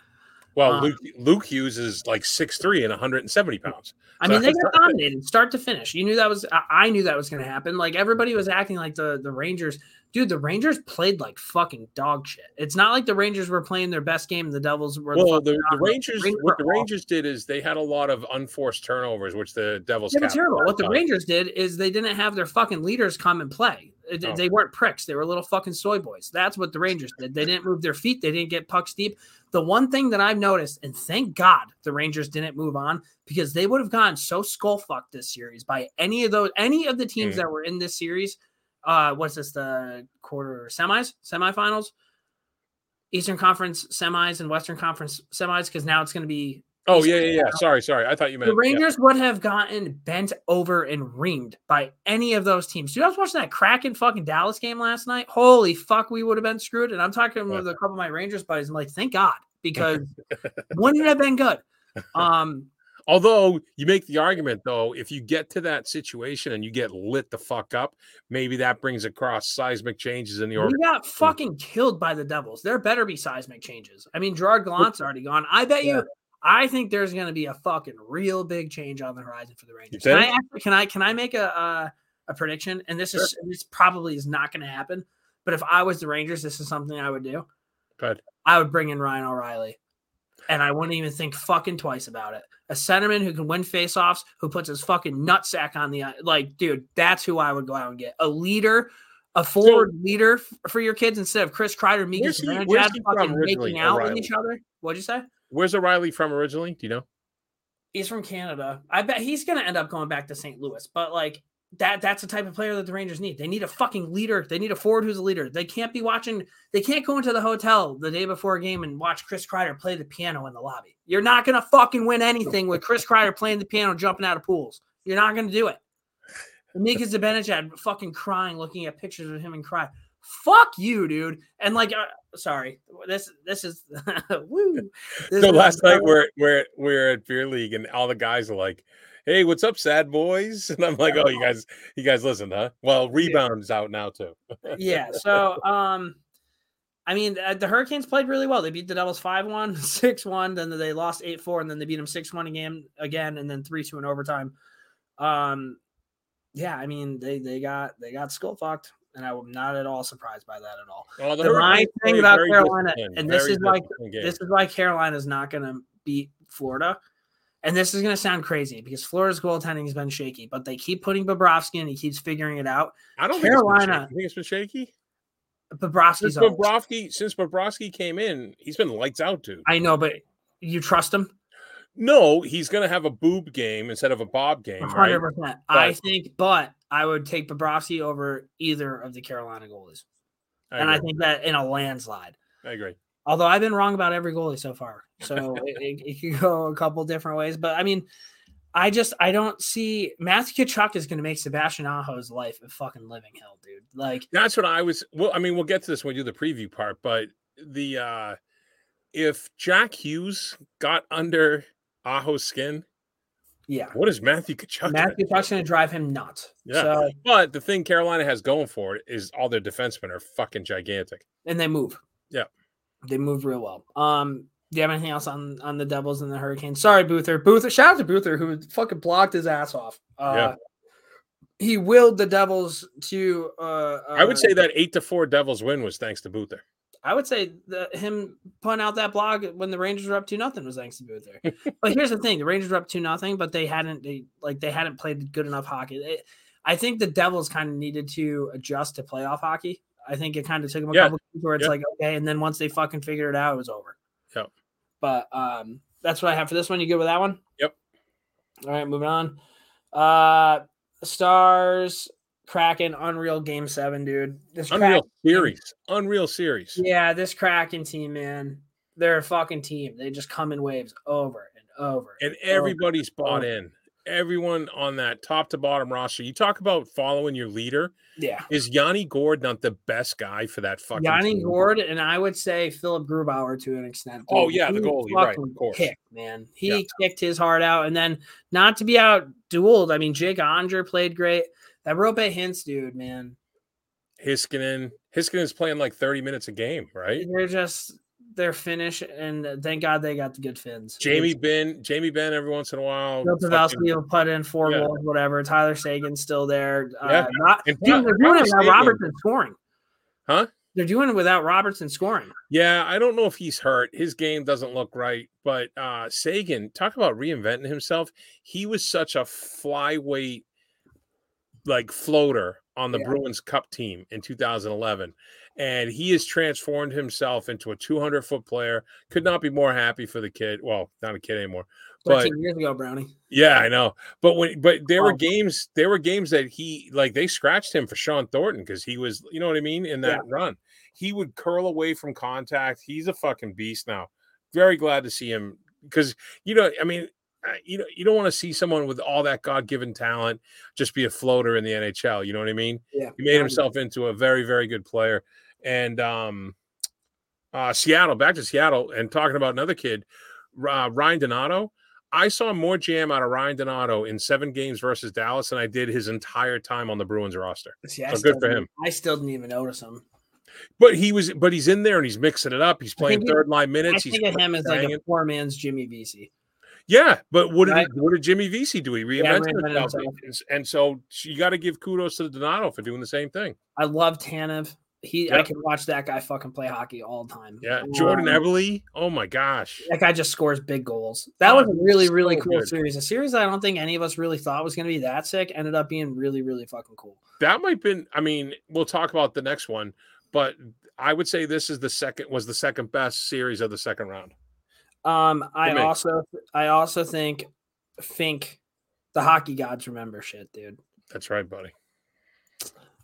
Well, Um, Luke, Luke Hughes is like 6'3 and 170 pounds. I So mean, they got dominated start to finish. You knew that was, I, knew that was going to happen. Like everybody was acting like the, the Rangers, dude, the Rangers played like fucking dog shit. It's not like the Rangers were playing their best game the Devils were Well, fucking the, the. Rangers, Rangers what the. Rangers did is they had a lot of unforced turnovers, which the Devils capitalized terrible. What the. Rangers did is they didn't have their fucking leaders come and play. Oh. They weren't pricks. They were little fucking soy boys. That's what the Rangers did. They didn't move their feet. They didn't get pucks deep. The one thing that I've noticed, and thank God the Rangers didn't move on because they would have gotten so skull fucked this series by any of those, any of the teams Mm. that were in this series. Uh, what's this? The quarter semis, semifinals, Eastern Conference semis, and Western Conference semis. Because now it's going to be Oh, yeah, yeah, yeah. Sorry, sorry. I thought you meant the Rangers would have gotten bent over and reamed by any of those teams. Dude, I was watching that Kraken fucking Dallas game last night. Holy fuck, we would have been screwed. And I'm talking with a couple of my Rangers buddies. I'm like, thank God, because wouldn't it have been good? Um, Although you make the argument, though, if you get to that situation and you get lit the fuck up, maybe that brings across seismic changes in the order. we got fucking killed by the Devils. There better be seismic changes. I mean, Gerard Gallant's already gone. I bet you. I think there's going to be a fucking real big change on the horizon for the Rangers. Can I, actually, can I can I make a uh, a prediction? And this is this probably is not going to happen. But if I was the Rangers, this is something I would do. But I would bring in Ryan O'Reilly, and I wouldn't even think fucking twice about it. A centerman who can win faceoffs, who puts his fucking nutsack on the like, dude. That's who I would go out and get. A leader, a forward leader for your kids instead of Chris Kreider, Mika Zibanejad where's he from fucking making out with each other. What'd you say? Where's O'Reilly from originally? Do you know? He's from Canada. I bet he's going to end up going back to St. Louis. But like, that that's the type of player that the Rangers need. They need a fucking leader. They need a forward who's a leader. They can't be watching. They can't go into the hotel the day before a game and watch Chris Kreider play the piano in the lobby. You're not gonna fucking win anything with Chris Kreider playing the piano, jumping out of pools. You're not gonna do it. Mika Zibanejad fucking crying, looking at pictures of him and cry. Fuck you, dude. And like, uh, sorry, this this is woo. This So is- last night we're we're we're at beer league and all the guys are like, "Hey, what's up, sad boys?" And I'm like, "Oh, you guys, you guys listen, huh?" Well, rebounds out now too. yeah. So, um, I mean, uh, the Hurricanes played really well. They beat the Devils 5 1, 6 1, then they lost 8 4, and then they beat them 6 1 again, again, and then 3 2 in overtime. Um, yeah, I mean, they they got they got skull fucked, and I'm not at all surprised by that at all. Oh, The my thing about Carolina, and this is like game. this is why Carolina's not going to beat Florida. And this is going to sound crazy because Florida's goaltending has been shaky, but they keep putting Bobrovsky and he keeps figuring it out. I don't Carolina- Think it's been shaky. You think it's been shaky? Bobrovsky's Since Bobrovsky, since Bobrovsky came in, he's been lights out, dude. I know, but you trust him? No, he's gonna have a boob game instead of a bob game, hundred percent. I But- think, but I would take Bobrovsky over either of the Carolina goalies, and I think that in a landslide. I agree. Although I've been wrong about every goalie so far, so it, it, it could go a couple different ways. But I mean, I just I don't see Matthew Tkachuk is going to make Sebastian Aho's life a fucking living hell, dude. Like, That's what I was. Well, I mean, we'll get to this when we do the preview part, but the uh if Jack Hughes got under Aho's skin, yeah, what is Matthew Tkachuk? Matthew? Tkachuk's going to drive him nuts. Yeah. So But the thing Carolina has going for it is all their defensemen are fucking gigantic. and they move. Yeah. they move real well. Um, do you have anything else on on the Devils and the Hurricanes? Sorry, Boother. Boother, shout out to Boother who fucking blocked his ass off. Uh, Yeah. He willed the Devils to. Uh, I would uh, say that eight to four Devils win was thanks to Buther. I would say that him putting out that blog when the Rangers were up to nothing was thanks to Boother. but here's the thing: the Rangers were up to nothing, but they hadn't they like they hadn't played good enough hockey. It- I think the Devils kind of needed to adjust to playoff hockey. I think it kind of took them a Yeah. couple games where it's Yeah. like okay, and then once they fucking figured it out, it was over. Yeah. But um, that's what I have for this one. You good with that one? Yep. All right, moving on. Uh, Stars, Kraken, Unreal Game Seven, dude. This Unreal Kraken- series. Unreal series. yeah, this Kraken team, man, they're a fucking team. They just come in waves over and over. And everybody's bought oh. in. Everyone on that top to bottom roster. You talk about following your leader. yeah, Is Yanni Gourde not the best guy for that fucking Yanni team? Gourde, and I would say Philipp Grubauer to an extent. Oh, dude. yeah, the He goalie, right, of course. Kicked, man. He Yeah. kicked his heart out, and then not to be out dueled. I mean, Jake Oettinger played great. That Roope Hintz, dude, man. Heiskanen. Heiskanen's playing like 30 minutes a game, right? They're just they're Finnish, and thank God they got the good Finns. Jamie Benn, Jamie Benn every once in a while. Bill Pavelski will put in four Yeah. goals, whatever. Tyler Seguin's still there. Yeah. Uh, not, And dude, they're doing it without Robertson scoring. Huh? They're doing it without Robertson scoring. Yeah, I don't know if he's hurt. His game doesn't look right, but uh Seguin, talk about reinventing himself. He was such a flyweight like floater on the Yeah. Bruins Cup team in 2011. And he has transformed himself into a 200 foot player. Could not be more happy for the kid. Well, not a kid anymore. But 13 years ago, Brownie. yeah, I know. But when but there were games, there were games that he like they scratched him for Shawn Thornton because he was, you know what I mean, in that run. He would curl away from contact. He's a fucking beast now. Very glad to see him because you know, I mean, you know, you don't want to see someone with all that God-given talent just be a floater in the NHL. You know what I mean? Yeah. He made himself into a very, very good player. And um uh Seattle, back to Seattle, and talking about another kid, uh, Ryan Donato. I saw more jam out of Ryan Donato in seven games versus Dallas than I did his entire time on the Bruins roster. See, So good for him. I still didn't even notice him. But he was, but he's in there and he's mixing it up. He's playing third line I minutes. He's think of him as like a poor man's Jimmy Vesey. Yeah. But what did Right. what did Jimmy Vesey do? He Yeah, reinvented reinvented himself, and so you got to give kudos to Donato for doing the same thing. I love Tanev. He, I can watch that guy fucking play hockey all the time. Yeah, Jordan Um, Eberle. Oh my gosh. That guy just scores big goals. That Oh, was a really, really cool good. series. A series that I don't think any of us really thought was going to be that sick ended up being really, really fucking cool. That might been. I mean, we'll talk about the next one, but I would say this is the second was the second best series of the second round. Um, I also, I also think, think the hockey gods remember shit, dude. That's right, buddy.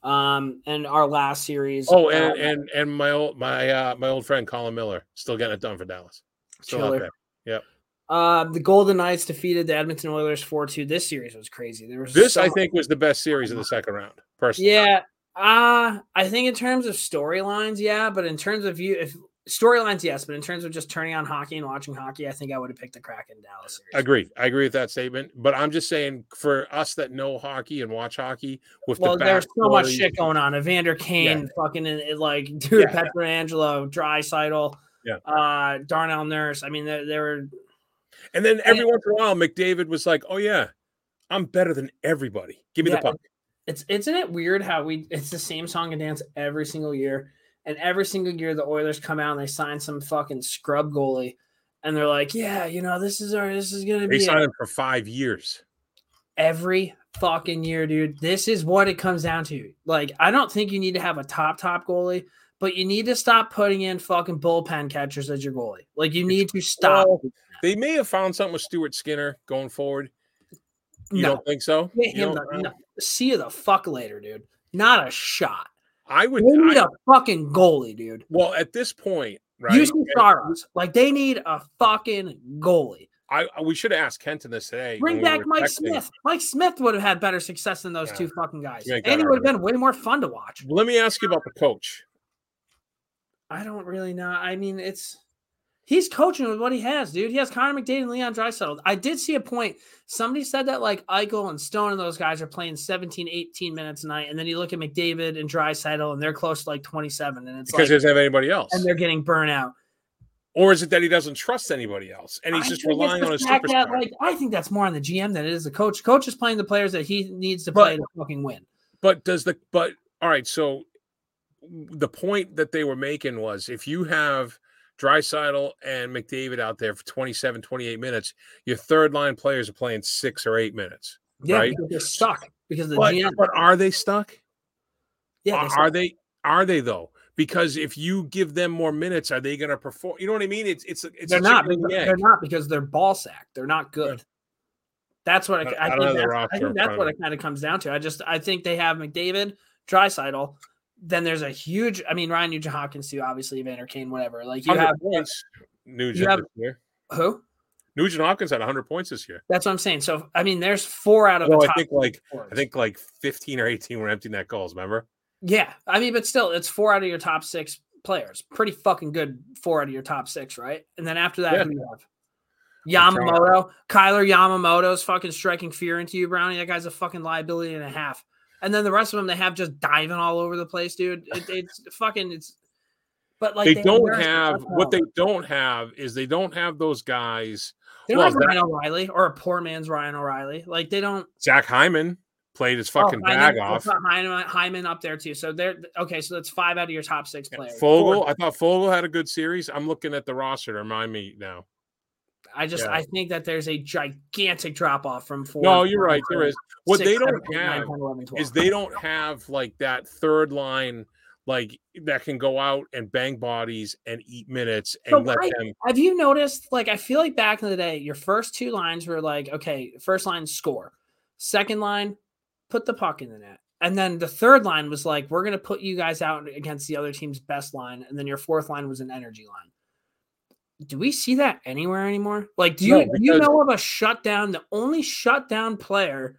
Um, and our last series. Oh, and uh, and and my old my uh my old friend Colin Miller still getting it done for Dallas. Still out there. uh, the Golden Knights defeated the Edmonton Oilers four two. This series was crazy. There was This so I think was the best series of the second round. Personally, Yeah. Uh I think in terms of storylines, yeah, but in terms of you if storylines, yes, but in terms of just turning on hockey and watching hockey, I think I would have picked the Kraken Dallas series. Agree. I agree with that statement. But I'm just saying, for us that know hockey and watch hockey, with Well, the there's so much shit going on. Evander Kane, fucking it, it, like dude, Yeah. Pietrangelo, Draisaitl, Yeah. uh, Darnell Nurse. I mean, there, there were And then every once in a while, McDavid was like, "Oh yeah, I'm better than everybody. Give me Yeah, the puck." it's isn't it weird how we it's the same song and dance every single year, and every single year the Oilers come out and they sign some fucking scrub goalie, and they're like, yeah, you know, this is our this is gonna They be signed it." him for five years. every fucking year, dude. This is what it comes down to. Like, I don't think you need to have a top top goalie, but you need to stop putting in fucking bullpen catchers as your goalie. Like, you need to stop. Well, They may have found something with Stuart Skinner going forward. You no, don't think so? him the, no. see you the fuck later, dude. Not a shot. I would. They need I- a fucking goalie, dude. well, at this point, right? Juuse Saros. Like, they need a fucking goalie. I, we should have asked Kenton this today. Bring when we back Mike texting. Smith. Mike Smith would have had better success than those Yeah. two fucking guys. And he would have been way more fun to watch. Let me ask you about the coach. I don't really know. I mean, it's he's coaching with what he has, dude. He has Connor McDavid and Leon Draisaitl. I did see a point. Somebody said that like Eichel and Stone and those guys are playing 17, 18 minutes a night. And then you look at McDavid and Draisaitl and they're close to like 27. And it's Because like, he doesn't have anybody else, and they're getting burnt out. or is it that he doesn't trust anybody else and he's I just relying on his superstar? like, I think that's more on the GM than it is the coach. Coach is playing the players that he needs to But- play to fucking win. But does the but all right? So the point that they were making was if you have Draisaitl and McDavid out there for 27, 28 minutes, your third line players are playing six or eight minutes. Yeah, right? they're stuck because the But, GM. but are they stuck? yeah, are, they're they? Are they though? Because if you give them more minutes, are they going to perform? You know what I mean? It's it's it's they're not. Because, they're not because they're ball sacked. They're not good. That's what I, I- I, I think. That's, I think that's what it kind of comes down to. I just I think they have McDavid, Draisaitl. Then there's a huge. I mean, Ryan Nugent Hopkins too. Obviously, Evander Kane, whatever. Like you 100 have points. Nugent have- this year. who? Nugent Hopkins had 100 points this year. That's what I'm saying. So I mean, there's four out of the I think like. I think like 15 or 18 were empty net goals. Remember? yeah. I mean, but still, it's four out of your top six players. Pretty fucking good. Four out of your top six, right? And then after that, Yeah. you have? Yamamoto, Kailer Yamamoto's fucking striking fear into you, Brownie. That guy's a fucking liability and a half. And then the rest of them, they have just diving all over the place, dude. It, it's fucking, it's. But like they, have don't have that's what they don't have is they don't have those guys. They don't well, have that- Ryan O'Reilly or a poor man's Ryan O'Reilly. Like they don't. Zach Hyman played his oh, fucking oh, bag off. Hyman, Hyman up there too. So they're okay. So that's five out of your top six players. Foegele, Four. I thought Foegele had a good series. I'm looking at the roster to remind me now. I just yeah. I think that there's a gigantic drop off from four. No, you're right. There is. What six, they don't eight, nine, have 10, 11, is they don't have like that third line, like that can go out and bang bodies and eat minutes and So let why- them. Have you noticed? Like, I feel like back in the day, your first two lines were like, okay, first line score, second line put the puck in the net, and then the third line was like, we're gonna put you guys out against the other team's best line, and then your fourth line was an energy line. Do we see that anywhere anymore? Like, do you No, you know of a shutdown? The only shutdown player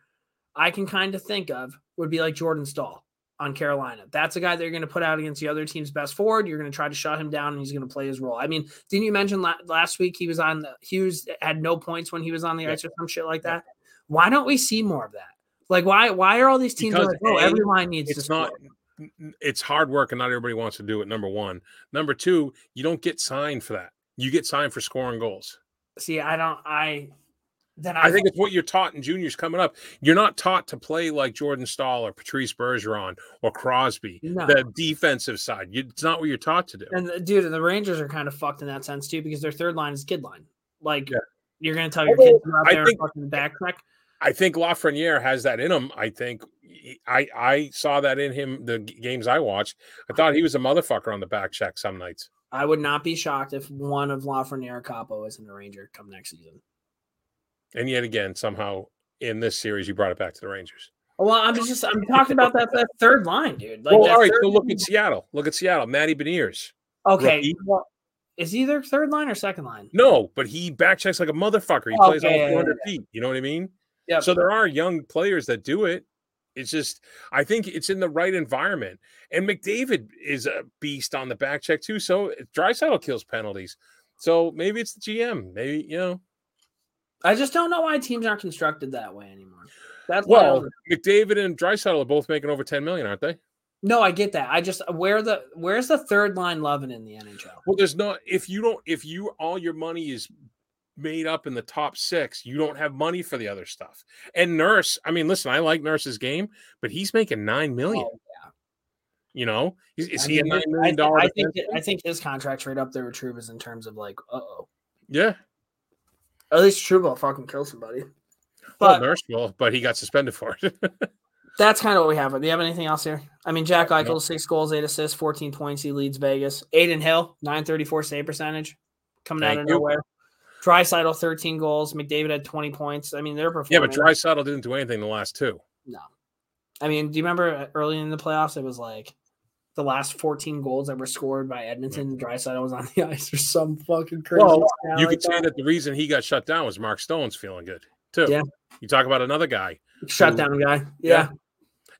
I can kind of think of would be like Jordan Staal on Carolina. That's a guy that you're going to put out against the other team's best forward. You're going to try to shut him down, and he's going to play his role. I mean, didn't you mention la- last week he was on the Hughes had no points when he was on the Yeah. ice or some shit like that? Why don't we see more of that? Like, why why are all these teams Because, like, oh, A, every line needs to It's not. score? It's hard work, and not everybody wants to do it. Number one. Number two, you don't get signed for that. You get signed for scoring goals. See, I don't. I then I, I think it's what you're taught in juniors coming up. You're not taught to play like Jordan Staal or Patrice Bergeron or Crosby, No. the defensive side. You, it's not what you're taught to do. And the, dude, and the Rangers are kind of fucked in that sense too because their third line is kid line. Like Yeah. you're going to tell your kids out there think- fucking back check. I think Lafreniere has that in him. I think I I saw that in him the games I watched. I thought he was a motherfucker on the back check some nights. I would not be shocked if one of Lafreniere Kakko isn't a Ranger come next season. And yet again, somehow in this series, you brought it back to the Rangers. Well, I'm just I'm talking about that, that third line, dude. Like well, all right. So look line- at Seattle. Look at Seattle. Matty Beniers. Okay. rookie. Well, is he their third line or second line? No, but he backchecks like a motherfucker. He Oh, plays all okay, yeah, 400 yeah, feet. You know what I mean? Yeah. So there are young players that do it. It's just, I think it's in the right environment. And McDavid is a beast on the back check too. So Draisaitl kills penalties. So maybe it's the GM. Maybe you know. I just don't know why teams aren't constructed that way anymore. That's Well, McDavid and Draisaitl are both making over 10 million, aren't they? no, I get that. I just where the where's the third line loving in the NHL? Well, there's not if you don't if you all your money is made up in the top six, you don't have money for the other stuff. And Nurse, I mean, listen, I like Nurse's game, but he's making nine million. Oh, You know, is, is he a mean, nine I, million dollar? I think? I think his contract's right up there with Trouba's in terms of like, uh oh. yeah. At least Trouba will fucking kill somebody. Well, But Nurse will, but he got suspended for it. that's kind of what we have. Do you have anything else here? I mean, Jack Eichel, six goals, eight assists, 14 points. He leads Vegas. Adin Hill, 934 save percentage, coming out of you. nowhere. Draisaitl, 13 goals. McDavid had 20 points. I mean, they're yeah, but Draisaitl didn't do anything the last two. No. I mean, do you remember uh, early in the playoffs? It was like the last 14 goals that were scored by Edmonton. Draisaitl was on the ice or some fucking crazy. Well, You like could say that the reason he got shut down was Mark Stone's feeling good too. Yeah. You talk about another guy, shutdown guy. Yeah.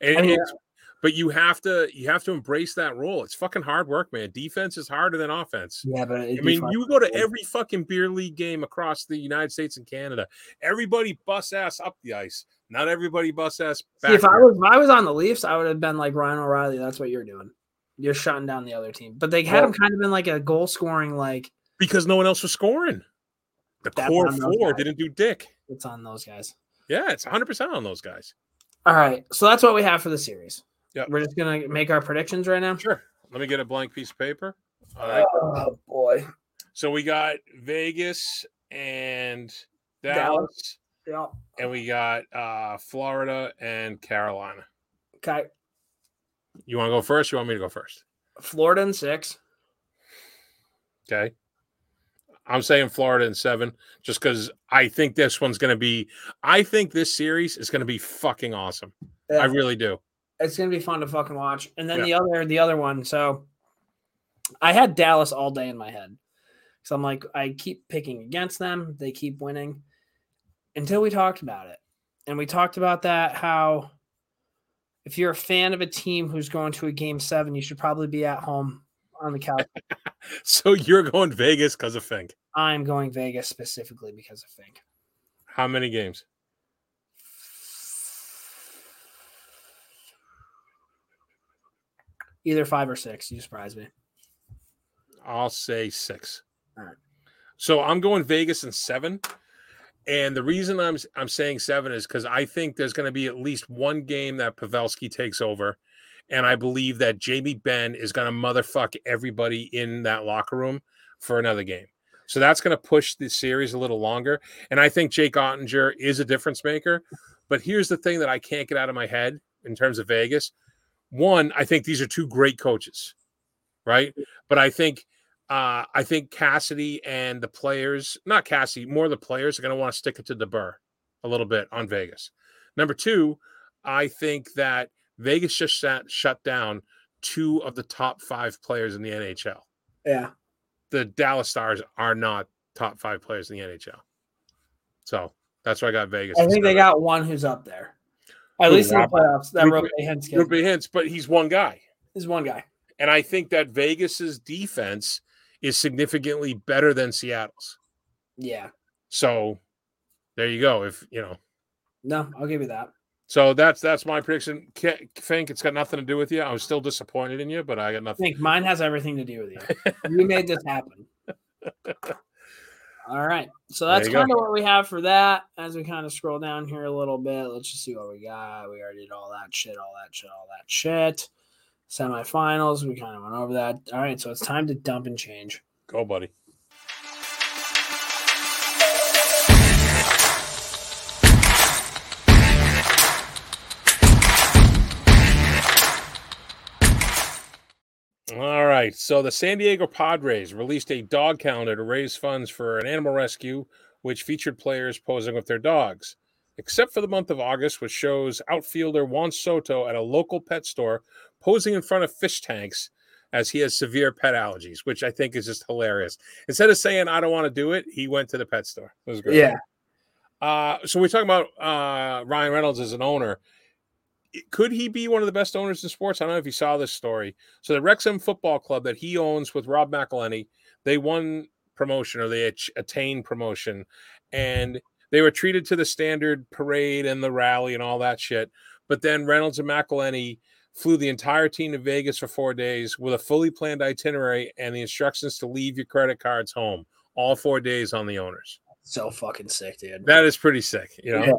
and I mean, it's, but you have to you have to embrace that role. It's fucking hard work, man. Defense is harder than offense. Yeah, but I mean, you go to every fucking beer league game across the United States and Canada. Everybody bust ass up the ice. Not everybody bust ass back. See, if I was if I was on the Leafs, I would have been like Ryan O'Reilly. That's what you're doing. You're shutting down the other team. But they had Well- him kind of in like a goal scoring like because no one else was scoring. The core four guys. didn't do dick. it's on those guys. Yeah, it's 100 percent on those guys. All right. So that's what we have for the series. Yep. We're just gonna make our predictions right now. Sure. Let me get a blank piece of paper. All right. Oh boy. So we got Vegas and Dallas, Dallas. Yeah. and we got uh Florida and Carolina. Okay. You want to go first? You want me to go first? Florida and six. Okay. I'm saying Florida and seven, just because I think this one's going to be. I think this series is going to be fucking awesome. Yeah. I really do. It's gonna be fun to fucking watch. And then Yeah. the other the other one. So I had Dallas all day in my head. So I'm like, I keep picking against them. They keep winning. Until we talked about it. And we talked about that how if you're a fan of a team who's going to a game seven, you should probably be at home on the couch. So you're going Vegas because of Fink. I'm going Vegas specifically because of Fink. How many games? Either five or six. You surprise me. I'll say six. All right. So I'm going Vegas in seven. And the reason I'm I'm saying seven is because I think there's going to be at least one game that Pavelski takes over, and I believe that Jamie Benn is going to motherfuck everybody in that locker room for another game. So that's going to push the series a little longer. And I think Jake Oettinger is a difference maker. But here's the thing that I can't get out of my head in terms of Vegas. One, I think these are two great coaches, right? But I think uh, I think Cassidy and the players, not Cassidy, more the players are going to want to stick it to DeBoer a little bit on Vegas. Number two, I think that Vegas just sat, shut down two of the top five players in the NHL. Yeah. The Dallas Stars are not top five players in the NHL. So that's why I got Vegas. I think they got one who's up there. At least in the playoffs. That Rupe- Roope Hintz Roope Hintz, but he's one guy. is one guy. And I think that Vegas's defense is significantly better than Seattle's. Yeah. So there you go. If you know, No, I'll give you that. so that's that's my prediction. K- Fink, it's got nothing to do with you. I was still disappointed in you, but I got nothing. think mine has everything to do with you. you made this happen. All right. So that's kind of what we have for that. As we kind of scroll down here a little bit, let's just see what we got. We already did all that shit, all that shit, all that shit. Semifinals, we kind of went over that. All right. So it's time to dump and change. Go, buddy. All right. So the San Diego Padres released a dog calendar to raise funds for an animal rescue, which featured players posing with their dogs. except for the month of August, which shows outfielder Juan Soto at a local pet store posing in front of fish tanks as he has severe pet allergies, which I think is just hilarious. Instead of saying I don't want to do it, he went to the pet store. It was great. Yeah. Uh, so we're talking about uh, Ryan Reynolds as an owner. Could he be one of the best owners in sports? I don't know if you saw this story. So the Wrexham Football Club that he owns with Rob McElhenney, they won promotion or they attained promotion, and they were treated to the standard parade and the rally and all that shit. But then Reynolds and McElhenney flew the entire team to Vegas for four days with a fully planned itinerary and the instructions to leave your credit cards home all four days on the owners. So fucking sick, dude. That is pretty sick, you know. Yeah.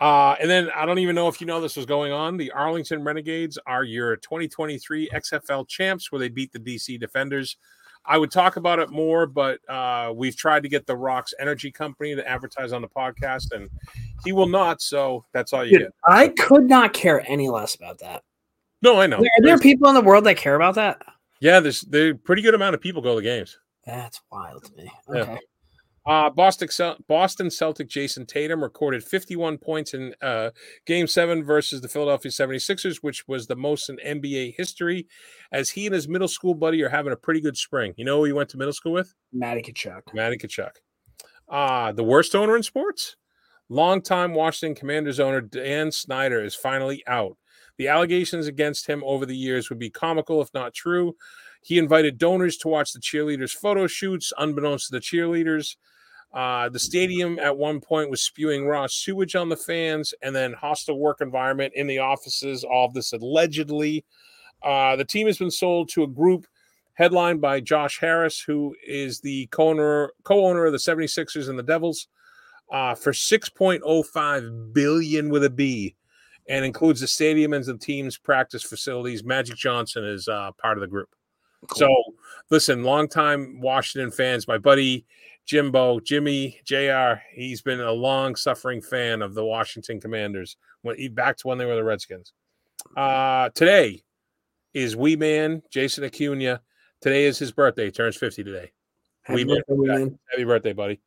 Uh, and then I don't even know if you know this was going on. The Arlington Renegades are your 2023 XFL champs, where they beat the DC Defenders. I would talk about it more, but uh, we've tried to get the Rocks Energy Company to advertise on the podcast, and he will not. So that's all you Dude, get. I could not care any less about that. No, I know. Are there people in the world that care about that? Yeah, there's there's pretty good amount of people go to the games. That's wild to me. Okay. Yeah. Uh, Boston, Boston Celtic Jayson Tatum recorded 51 points in uh, game seven versus the Philadelphia 76ers, which was the most in NBA history, as he and his middle school buddy are having a pretty good spring. You know who he went to middle school with? Matty Tkachuk. Matty Tkachuk. Uh, the worst owner in sports? Longtime Washington Commanders owner Dan Snyder is finally out. The allegations against him over the years would be comical if not true. He invited donors to watch the cheerleaders' photo shoots, unbeknownst to the cheerleaders. Uh, the stadium at one point was spewing raw sewage on the fans, and then hostile work environment in the offices. All of this allegedly. Uh, the team has been sold to a group headlined by Josh Harris, who is the co-owner, co-owner of the 76ers and the Devils, uh, for 6.05 billion with a B, and includes the stadium and the team's practice facilities. Magic Johnson is uh, part of the group. Cool. So, listen, longtime Washington fans, my buddy Jimbo, Jimmy, JR, he's been a long suffering fan of the Washington Commanders when back to when they were the Redskins. Uh, today is Wee Man, Jason Acuna. Today is his birthday. He turns 50 today. Happy Wee birthday, Man. Man. Happy birthday, buddy.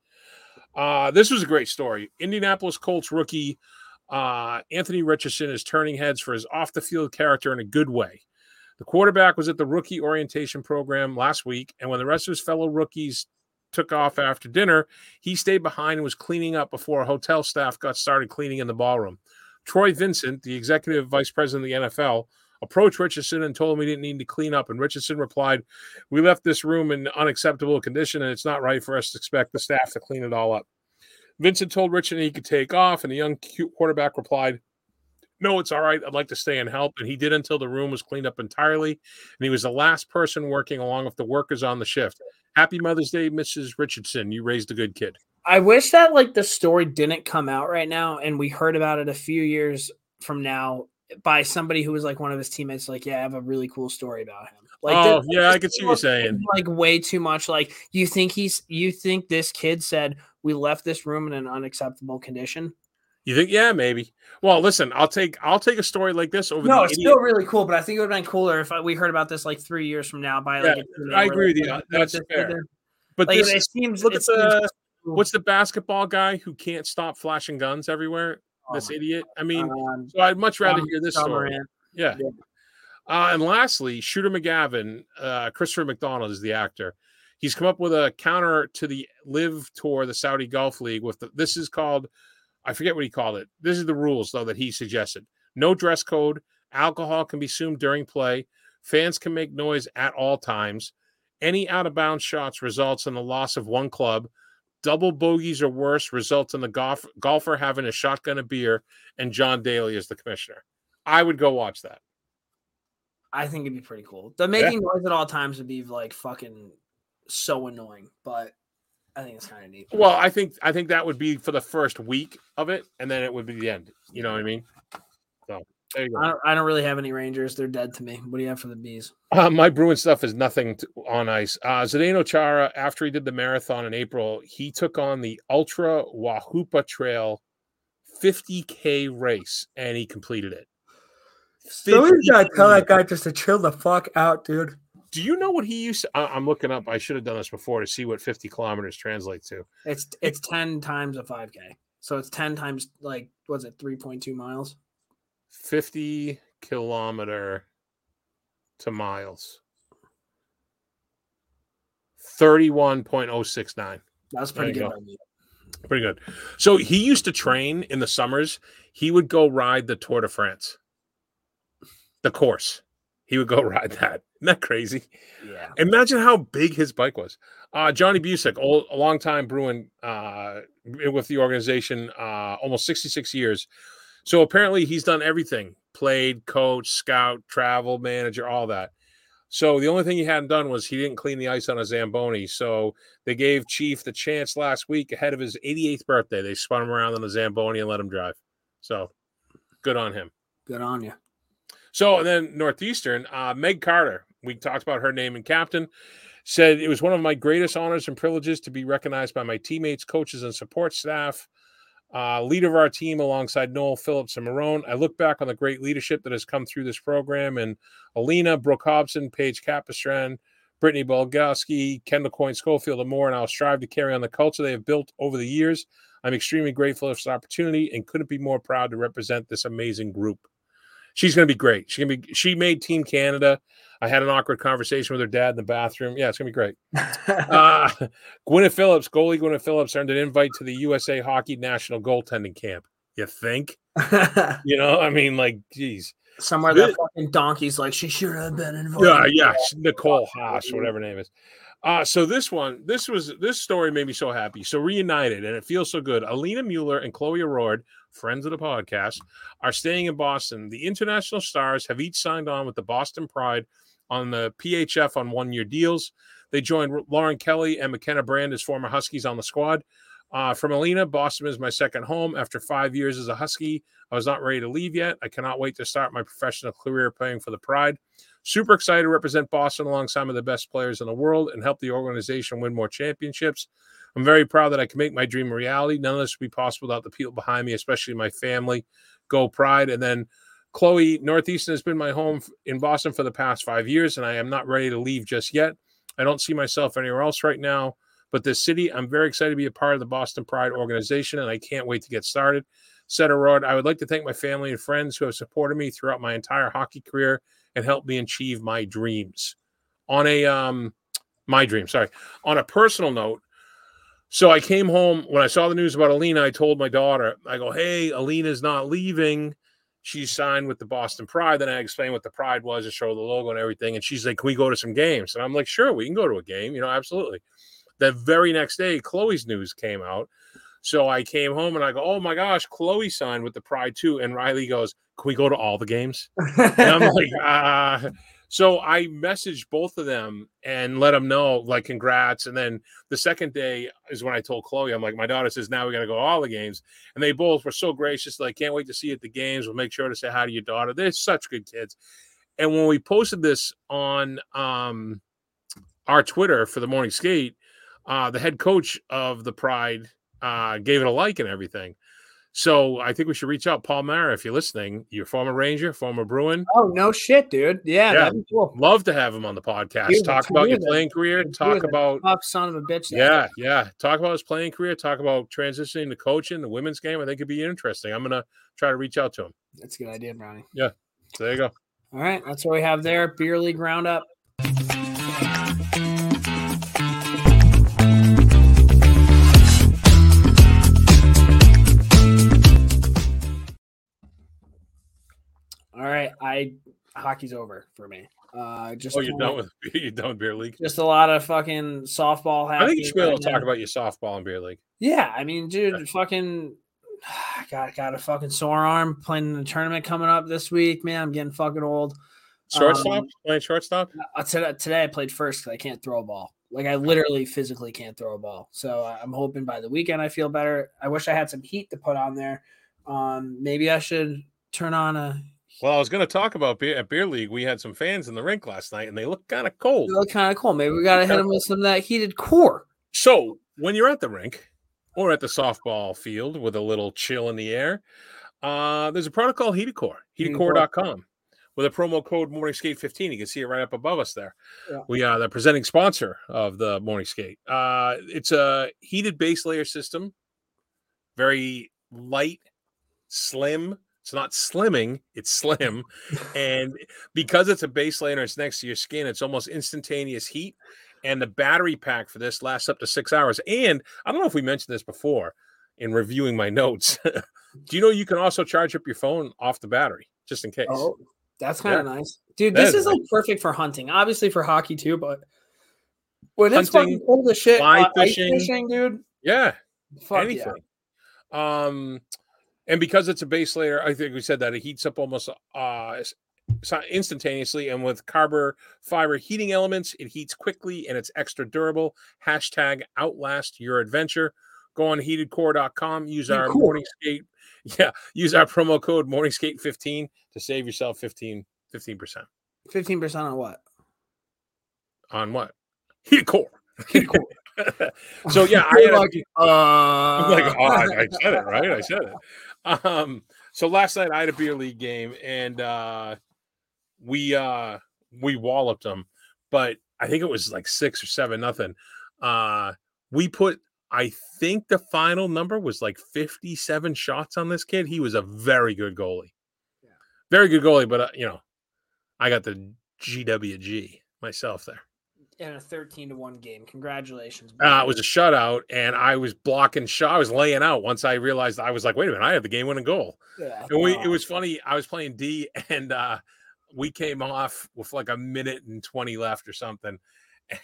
Uh, this was a great story. Indianapolis Colts rookie uh, Anthony Richardson is turning heads for his off the field character in a good way. The quarterback was at the rookie orientation program last week, and when the rest of his fellow rookies took off after dinner, he stayed behind and was cleaning up before hotel staff got started cleaning in the ballroom. Troy Vincent, the executive vice president of the NFL, approached Richardson and told him he didn't need to clean up. And Richardson replied, We left this room in unacceptable condition, and it's not right for us to expect the staff to clean it all up. Vincent told Richardson he could take off, and the young quarterback replied, no, it's all right. I'd like to stay and help. And he did until the room was cleaned up entirely. And he was the last person working along with the workers on the shift. Happy Mother's Day, Mrs. Richardson. You raised a good kid. I wish that like the story didn't come out right now and we heard about it a few years from now by somebody who was like one of his teammates, like, yeah, I have a really cool story about him. Like, oh, yeah, I can see what you're saying. Like, way too much. Like, you think he's, you think this kid said, we left this room in an unacceptable condition? You think? Yeah, maybe. Well, listen, I'll take I'll take a story like this over. No, it's idiot. still really cool, but I think it would have been cooler if we heard about this like three years from now. By like, yeah, I agree like, with you. That's fair. But like, this, it seems. Look at the cool. what's the basketball guy who can't stop flashing guns everywhere? Oh this idiot. I mean, um, so I'd much rather um, hear this story. Yeah. yeah. Uh, and lastly, Shooter McGavin, uh, Christopher McDonald is the actor. He's come up with a counter to the LIV Tour, the Saudi Golf League. With the, this is called I forget what he called it. This is the rules, though, that he suggested no dress code, alcohol can be consumed during play, fans can make noise at all times. Any out of bounds shots results in the loss of one club. Double bogeys or worse results in the golf, golfer having a shotgun of beer and John Daly is the commissioner. I would go watch that. I think it'd be pretty cool. The making yeah. noise at all times would be like fucking so annoying, but I think it's kind of neat. Well, I think I think that would be for the first week of it, and then it would be the end. You know what I mean? So there you go. I don't, I don't really have any Rangers; they're dead to me. What do you have for the bees? Uh, my Bruin stuff is nothing to, on ice. Uh, Zdeno Chara, after he did the marathon in April, he took on the Ultra Wahupa Trail 50k race, and he completed it. Somebody's gotta tell that guy just to chill the fuck out, dude. Do you know what he used? To, I, am looking up. I should have done this before to see what 50 kilometers translates to. It's it's 10 times a 5K. So it's 10 times like was it 3.2 miles? 50 kilometer to miles. 31.069. That's pretty good. go. Pretty good. So he used to train in the summers. He would go ride the Tour de France, the course. He would go ride that. That crazy? Yeah. Imagine how big his bike was. Uh, Johnny Bucyk, old, a long time Bruin uh, with the organization, uh, almost 66 years. So apparently he's done everything played, coach, scout, travel, manager, all that. So the only thing he hadn't done was he didn't clean the ice on a Zamboni. So they gave Chief the chance last week ahead of his 88th birthday. They spun him around on the Zamboni and let him drive. So good on him. Good on you. So and then Northeastern, uh, Meg Carter, we talked about her name and captain, said it was one of my greatest honors and privileges to be recognized by my teammates, coaches, and support staff. Uh, leader of our team alongside Noel Phillips and Marone. I look back on the great leadership that has come through this program and Alina, Brooke Hobson, Paige Capistran, Brittany Bolgowski, Kendall Coyne Schofield, and more, and I'll strive to carry on the culture they have built over the years. I'm extremely grateful for this opportunity and couldn't be more proud to represent this amazing group she's going to be great. She's going to be. She made Team Canada. I had an awkward conversation with her dad in the bathroom. Yeah, it's going to be great. Uh, Gwyneth Phillips, goalie Gwyneth Phillips, earned an invite to the USA Hockey National Goaltending Camp. You think? You know, I mean, like, geez. Somewhere that fucking donkey's like, she should have been involved. Yeah, yeah. Nicole Haas, whatever her name is. Uh, so this one, this was this story made me so happy. So reunited, and it feels so good. Alina Mueller and Chloe Aurard, friends of the podcast, are staying in Boston. The international stars have each signed on with the Boston Pride on the PHF on one-year deals. They joined Lauren Kelly and McKenna Brand as former Huskies on the squad. Uh, from Alina, Boston is my second home. After five years as a Husky, I was not ready to leave yet. I cannot wait to start my professional career playing for the Pride. Super excited to represent Boston alongside some of the best players in the world and help the organization win more championships. I'm very proud that I can make my dream a reality. None of this would be possible without the people behind me, especially my family. Go Pride. And then Chloe, Northeastern has been my home in Boston for the past five years, and I am not ready to leave just yet. I don't see myself anywhere else right now. But this city, I'm very excited to be a part of the Boston Pride organization, and I can't wait to get started. Said Road, I would like to thank my family and friends who have supported me throughout my entire hockey career and helped me achieve my dreams. On a um my dream, sorry. On a personal note, so I came home when I saw the news about Alina, I told my daughter, I go, Hey, Alina's not leaving. She's signed with the Boston Pride. Then I explained what the Pride was and show the logo and everything. And she's like, Can we go to some games? And I'm like, Sure, we can go to a game, you know, absolutely. The very next day, Chloe's news came out. So I came home and I go, Oh my gosh, Chloe signed with the Pride too. And Riley goes, Can we go to all the games? And I'm like, uh, so I messaged both of them and let them know, like, congrats. And then the second day is when I told Chloe, I'm like, my daughter says, now we got to go to all the games. And they both were so gracious, like, can't wait to see you at the games. We'll make sure to say hi to your daughter. They're such good kids. And when we posted this on um, our Twitter for the morning skate, uh, the head coach of the Pride uh, gave it a like and everything. So I think we should reach out, Paul Mara, if you're listening. You're former Ranger, former Bruin. oh no shit, dude. Yeah, Yeah. cool. Love to have him on the podcast. Dude, talk about your playing career. Talk about Tough son of a bitch. yeah, yeah. Talk about his playing career. Talk about transitioning to coaching the women's game. I think it'd be interesting. I'm gonna try to reach out to him. That's a good idea, Brownie. Yeah. So there you go. All right, that's what we have there. Beer league roundup. Right, I hockey's over for me. Uh, just Oh, you're done with you're done with beer league. just a lot of fucking softball. I think you should be able to talk about your softball and beer league. Yeah, I mean, dude, fucking got got a fucking sore arm playing in the tournament coming up this week. Man, I'm getting fucking old. Shortstop, Um, playing shortstop. Uh, today, today I played first because I can't throw a ball. Like I literally physically can't throw a ball. So uh, I'm hoping by the weekend I feel better. I wish I had some heat to put on there. Um, maybe I should turn on a. Well, I was going to talk about beer at beer league. We had some fans in the rink last night, and they looked kind of cold. They look kind of cool. Maybe we gotta hit them with some of that heated core. So when you're at the rink or at the softball field with a little chill in the air, uh, there's a product called Heated Core, heatedcore.com. With a promo code Morning Skate 15. You can see it right up above us there. Yeah. We are the presenting sponsor of the Morning Skate. Uh, it's a heated base layer system, very light, slim. It's not slimming, it's slim. and because it's a base layer and it's next to your skin, it's almost instantaneous heat. And the battery pack for this lasts up to six hours. And I don't know if we mentioned this before in reviewing my notes. Do you know you can also charge up your phone off the battery just in case? Oh, that's kind of yeah. nice, dude. This is, is like perfect for hunting, obviously for hockey too, but when it's hunting, fucking cold as shit, fly uh, fishing, fishing, dude. Yeah, Fuck anything. Yeah. Um, and because it's a base layer, I think we said that it heats up almost uh instantaneously and with carbon fiber heating elements it heats quickly and it's extra durable. Hashtag outlast your adventure. Go on heatedcore.com use our cool. morning skate yeah use our promo code morning skate 15 to save yourself 15 15% 15% on what? On what? Heated core. Heated core. So yeah, I had like, a, uh... like oh, I, I, said it right. I said it. Um, so last night I had a beer league game and uh, we uh, we walloped them, but I think it was like six or seven nothing. Uh, we put I think the final number was like 57 shots on this kid. He was a very good goalie. Yeah. Very good goalie, but uh, you know, I got the GWG myself there in a 13 to 1 game. Congratulations. Uh, it was a shutout, and I was blocking shot. I was laying out once I realized I was like, wait a minute, I have the game winning goal. Yeah. And we, it was funny. I was playing D, and uh, we came off with like a minute and 20 left or something.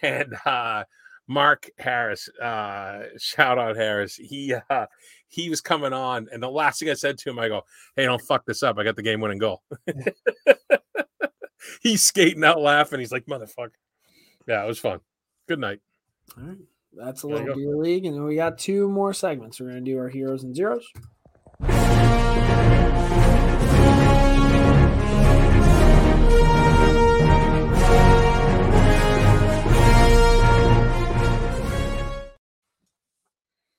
And uh, Mark Harris, uh, shout out Harris, he uh, he was coming on, and the last thing I said to him, I go, Hey, don't fuck this up. I got the game winning goal. He's skating out laughing. He's like, motherfucker. Yeah, it was fun. Good night. All right. That's a little beer league. And then we got two more segments. We're going to do our heroes and zeros.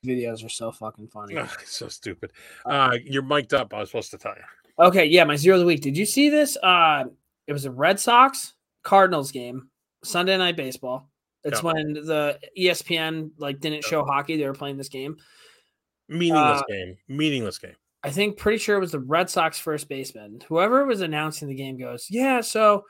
videos are so fucking funny. Oh, so stupid. Uh, you're mic'd up. I was supposed to tell you. Okay, yeah, my zero of the week. Did you see this? Uh, it was a Red Sox Cardinals game. Sunday night baseball. It's yeah. when the ESPN like didn't show hockey. They were playing this game. Meaningless uh, game. Meaningless game. I think pretty sure it was the Red Sox first baseman. Whoever was announcing the game goes, Yeah, so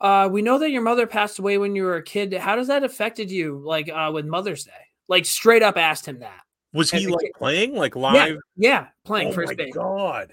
uh, we know that your mother passed away when you were a kid. How does that affected you like uh, with Mother's Day? Like straight up asked him that. Was he like playing like live? Yeah, yeah playing oh first my base. God.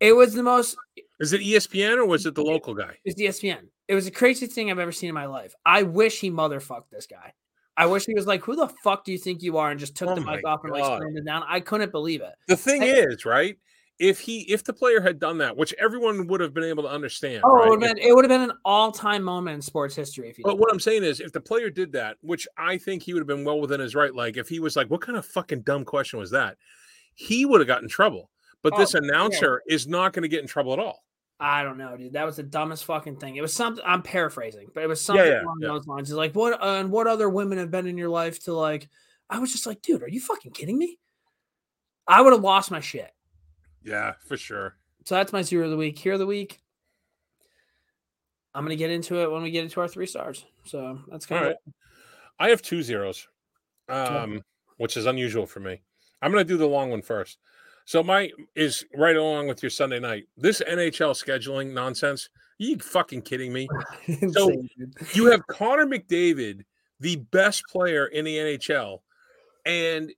It was the most Is it ESPN or was it the local guy? It's ESPN. It was the craziest thing I've ever seen in my life. I wish he motherfucked this guy. I wish he was like, "Who the fuck do you think you are?" and just took oh the mic off and like slammed it down. I couldn't believe it. The thing is, right? If he, if the player had done that, which everyone would have been able to understand, oh, right? it, would been, it would have been an all-time moment in sports history. If but what I'm saying is, if the player did that, which I think he would have been well within his right, like if he was like, "What kind of fucking dumb question was that?" He would have got in trouble. But oh, this announcer yeah. is not going to get in trouble at all. I don't know, dude. That was the dumbest fucking thing. It was something I'm paraphrasing, but it was something yeah, yeah, along those lines. It's like, what uh, and what other women have been in your life to like? I was just like, dude, are you fucking kidding me? I would have lost my shit. Yeah, for sure. So that's my zero of the week. Here of the week. I'm gonna get into it when we get into our three stars. So that's kind of. Right. It. I have two zeros, um, which is unusual for me. I'm gonna do the long one first. So my is right along with your Sunday night. This NHL scheduling nonsense. Are you fucking kidding me? so you have Connor McDavid, the best player in the NHL, and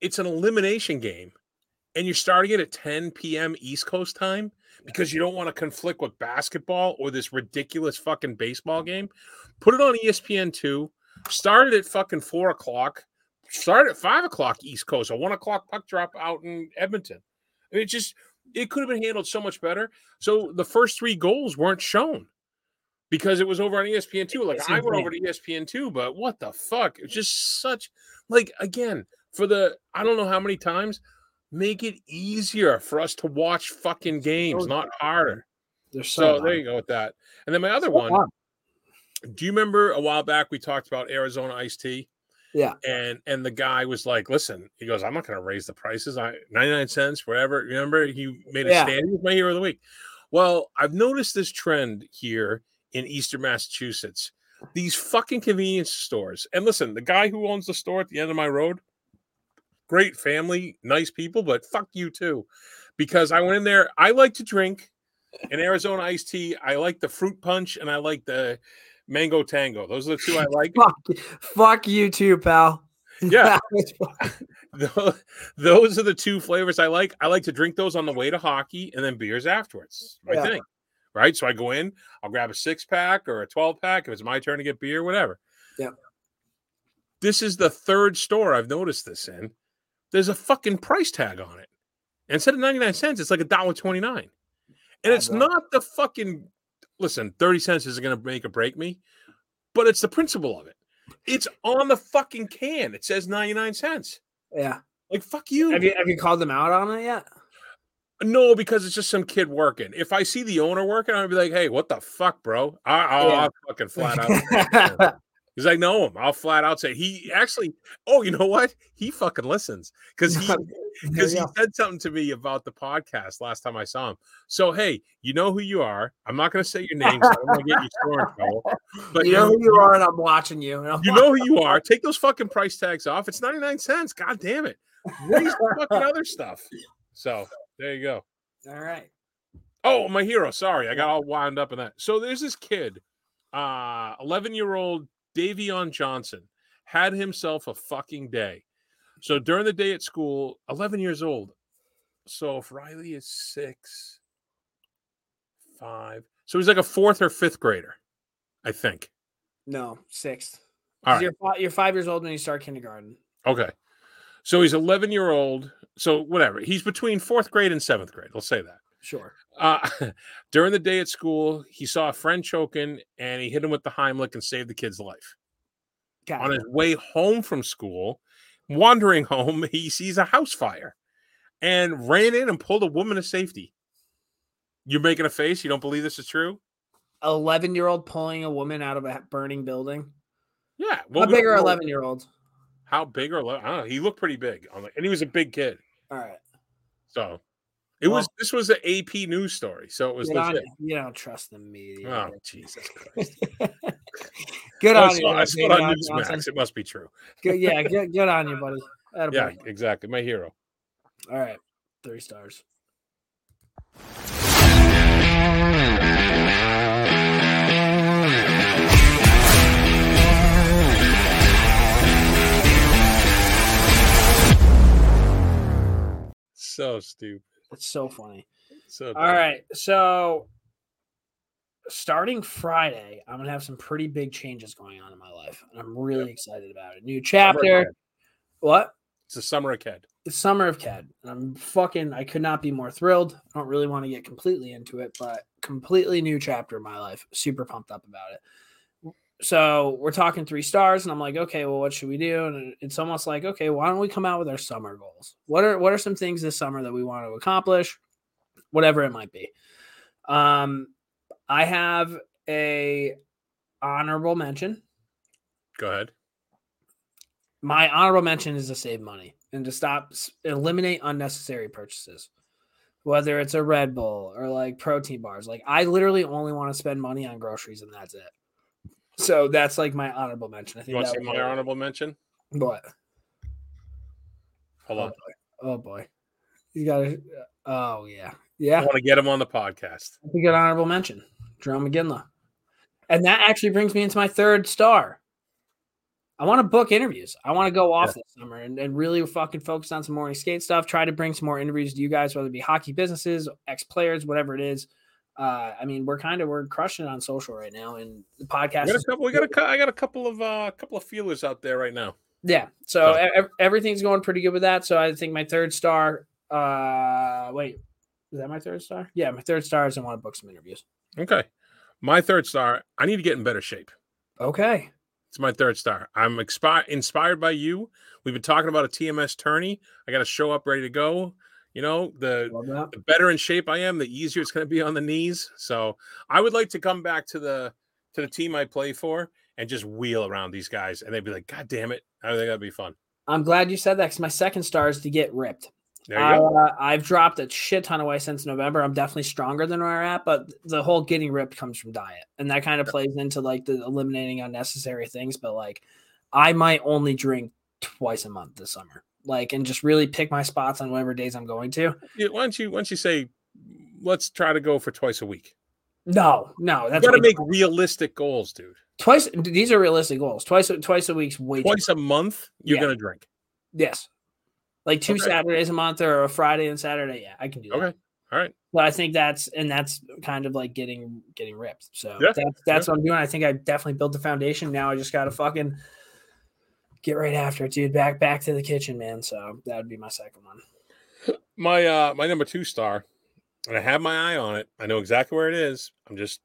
it's an elimination game, and you're starting it at 10 p.m. East Coast time because you don't want to conflict with basketball or this ridiculous fucking baseball game. Put it on ESPN two. Start it at fucking four o'clock start at five o'clock East Coast, a one o'clock puck drop out in Edmonton. I mean, it just it could have been handled so much better. So the first three goals weren't shown because it was over on ESPN two. Like I went over to ESPN two, but what the fuck? It's just such like again for the I don't know how many times make it easier for us to watch fucking games, not harder. So, so there you go with that. And then my other so one. Do you remember a while back we talked about Arizona iced tea? Yeah. And and the guy was like, listen, he goes, I'm not gonna raise the prices. I 99 cents, whatever. Remember, he made a yeah. stand. He was my hero of the week. Well, I've noticed this trend here in Eastern Massachusetts. These fucking convenience stores. And listen, the guy who owns the store at the end of my road, great family, nice people, but fuck you too. Because I went in there, I like to drink an Arizona iced tea. I like the fruit punch and I like the mango tango. Those are the two I like. Fuck, fuck you too, pal. Yeah. Those are the two flavors I like. I like to drink those on the way to hockey and then beers afterwards. My Yeah. thing. Right. So I go in, I'll grab a six pack or a 12 pack if it's my turn to get beer, whatever. Yeah. This is the third store I've noticed this in. There's a fucking price tag on it. And instead of 99 cents, it's like a dollar 29. And it's not the fucking listen, 30 cents isn't gonna make or break me, but it's the principle of it. It's on the fucking can. It says 99 cents. yeah. Like fuck you. Have you have you called them out on it yet? No, because it's just some kid working. If I see the owner working, I'd be like, "Hey, what the fuck, bro?" I, I'll, Yeah. I'll fucking flat out. Because I know him. I'll flat out say he actually. Oh, you know what? He fucking listens because he because he said something to me about the podcast last time I saw him. So hey, you know who you are. I'm not going to say your name. So I don't want to get you sore in trouble. But you know who you are, and I'm watching you. I'm You know who you are. Take those fucking price tags off. It's 99 cents. God damn it. Raise the fucking other stuff. So there you go. All right. Oh, my hero. Sorry, I got all wound up in that. So there's this kid, uh, 11 year old Davion Johnson, had himself a fucking day. So during the day at school, 11 years old. So if Riley is six, five, so he's like a fourth or fifth grader, I think. No, sixth. All right. You're fi- you're five years old when you start kindergarten. Okay. So he's 11 year old. So whatever. He's between fourth grade and seventh grade. Let's say that. Sure. Uh, during the day at school, he saw a friend choking and he hit him with the Heimlich and saved the kid's life. Got On it. his way home from school, wandering home, he sees a house fire and ran in and pulled a woman to safety. You're making a face. You don't believe this is true? Eleven year old pulling a woman out of a burning building. Yeah. How we big are eleven year olds? How big or ele- I don't know. He looked pretty big, and he was a big kid. All right. So it Well- was. This was an AP news story, so it was on legit. you. You don't trust the media. Oh Jesus Christ! good I on saw, you. I saw it on Newsmax. It must be true. Good, yeah, good, good on you, buddy. Yeah, exactly. My hero. All right. Three stars. So stupid. It's so funny. So All dumb. So starting Friday, I'm gonna have some pretty big changes going on in my life. And I'm really excited about it. New chapter. What? It's the summer of Ked. It's summer of Ked. And I'm fucking I could not be more thrilled. I don't really want to get completely into it, but completely new chapter in my life. Super pumped up about it. So we're talking three stars, and I'm like, okay, well, what should we do? And it's almost like, okay, why don't we come out with our summer goals? What are what are some things this summer that we want to accomplish? Whatever it might be. Um, I have a honorable mention. Go ahead. My honorable mention is to save money and to stop eliminate unnecessary purchases. Whether it's a Red Bull or like protein bars, like I literally only want to spend money on groceries and that's it. So that's like my honorable mention. I think You want to see my honorable mention? What? Hold Oh on. boy. Oh boy. You got to. Oh yeah. Yeah. I want to get him on the podcast. A good honorable mention. Jarome Iginla. And that actually brings me into my third star. I want to book interviews. I want to go off this summer and, and really fucking focus on some morning skate stuff. Try to bring some more interviews to you guys, whether it be hockey businesses, ex players, whatever it is. Uh, I mean, we're kind of we're crushing it on social right now, and the podcast. We got a is- couple. We got a. I got a couple of uh, couple of feelers out there right now. yeah, so So- e- everything's going pretty good with that. So I think my third star. Uh, wait, is that my third star? Yeah, my third star is I want to book some interviews. Okay, my third star. I need to get in better shape. Okay. It's my third star. I'm expi- inspired by you. We've been talking about a TMS tourney. I got to show up ready to go. You know, the, the better in shape I am, the easier it's going to be on the knees. So I would like to come back to the to the team I play for and just wheel around these guys, and they'd be like, "God damn it!" I think that'd be fun. I'm glad you said that because my second star is to get ripped. There you go. Uh, I've dropped a shit ton of weight since November. I'm definitely stronger than where I'm at, but the whole getting ripped comes from diet, and that kind of plays into like the eliminating unnecessary things. But like, I might only drink twice a month this summer. Like, and just really pick my spots on whatever days I'm going to. Yeah, why don't you why don't you say let's try to go for twice a week? No, no, You that's got to make realistic goals, dude. twice. These are realistic goals. Twice, twice a week's way Twice a month, you're Yeah. gonna drink. Yes. Like two Okay. Saturdays a month or a Friday and Saturday. Yeah, I can do that. Okay. All right. But I think that's and that's kind of like getting getting ripped. So Yeah, that's that's what I'm doing. I think I definitely built the foundation. Now I just gotta fucking get right after it, dude. Back back to the kitchen, man. So that would be my second one. My uh my number two star, and I have my eye on it. I know exactly where it is. I'm just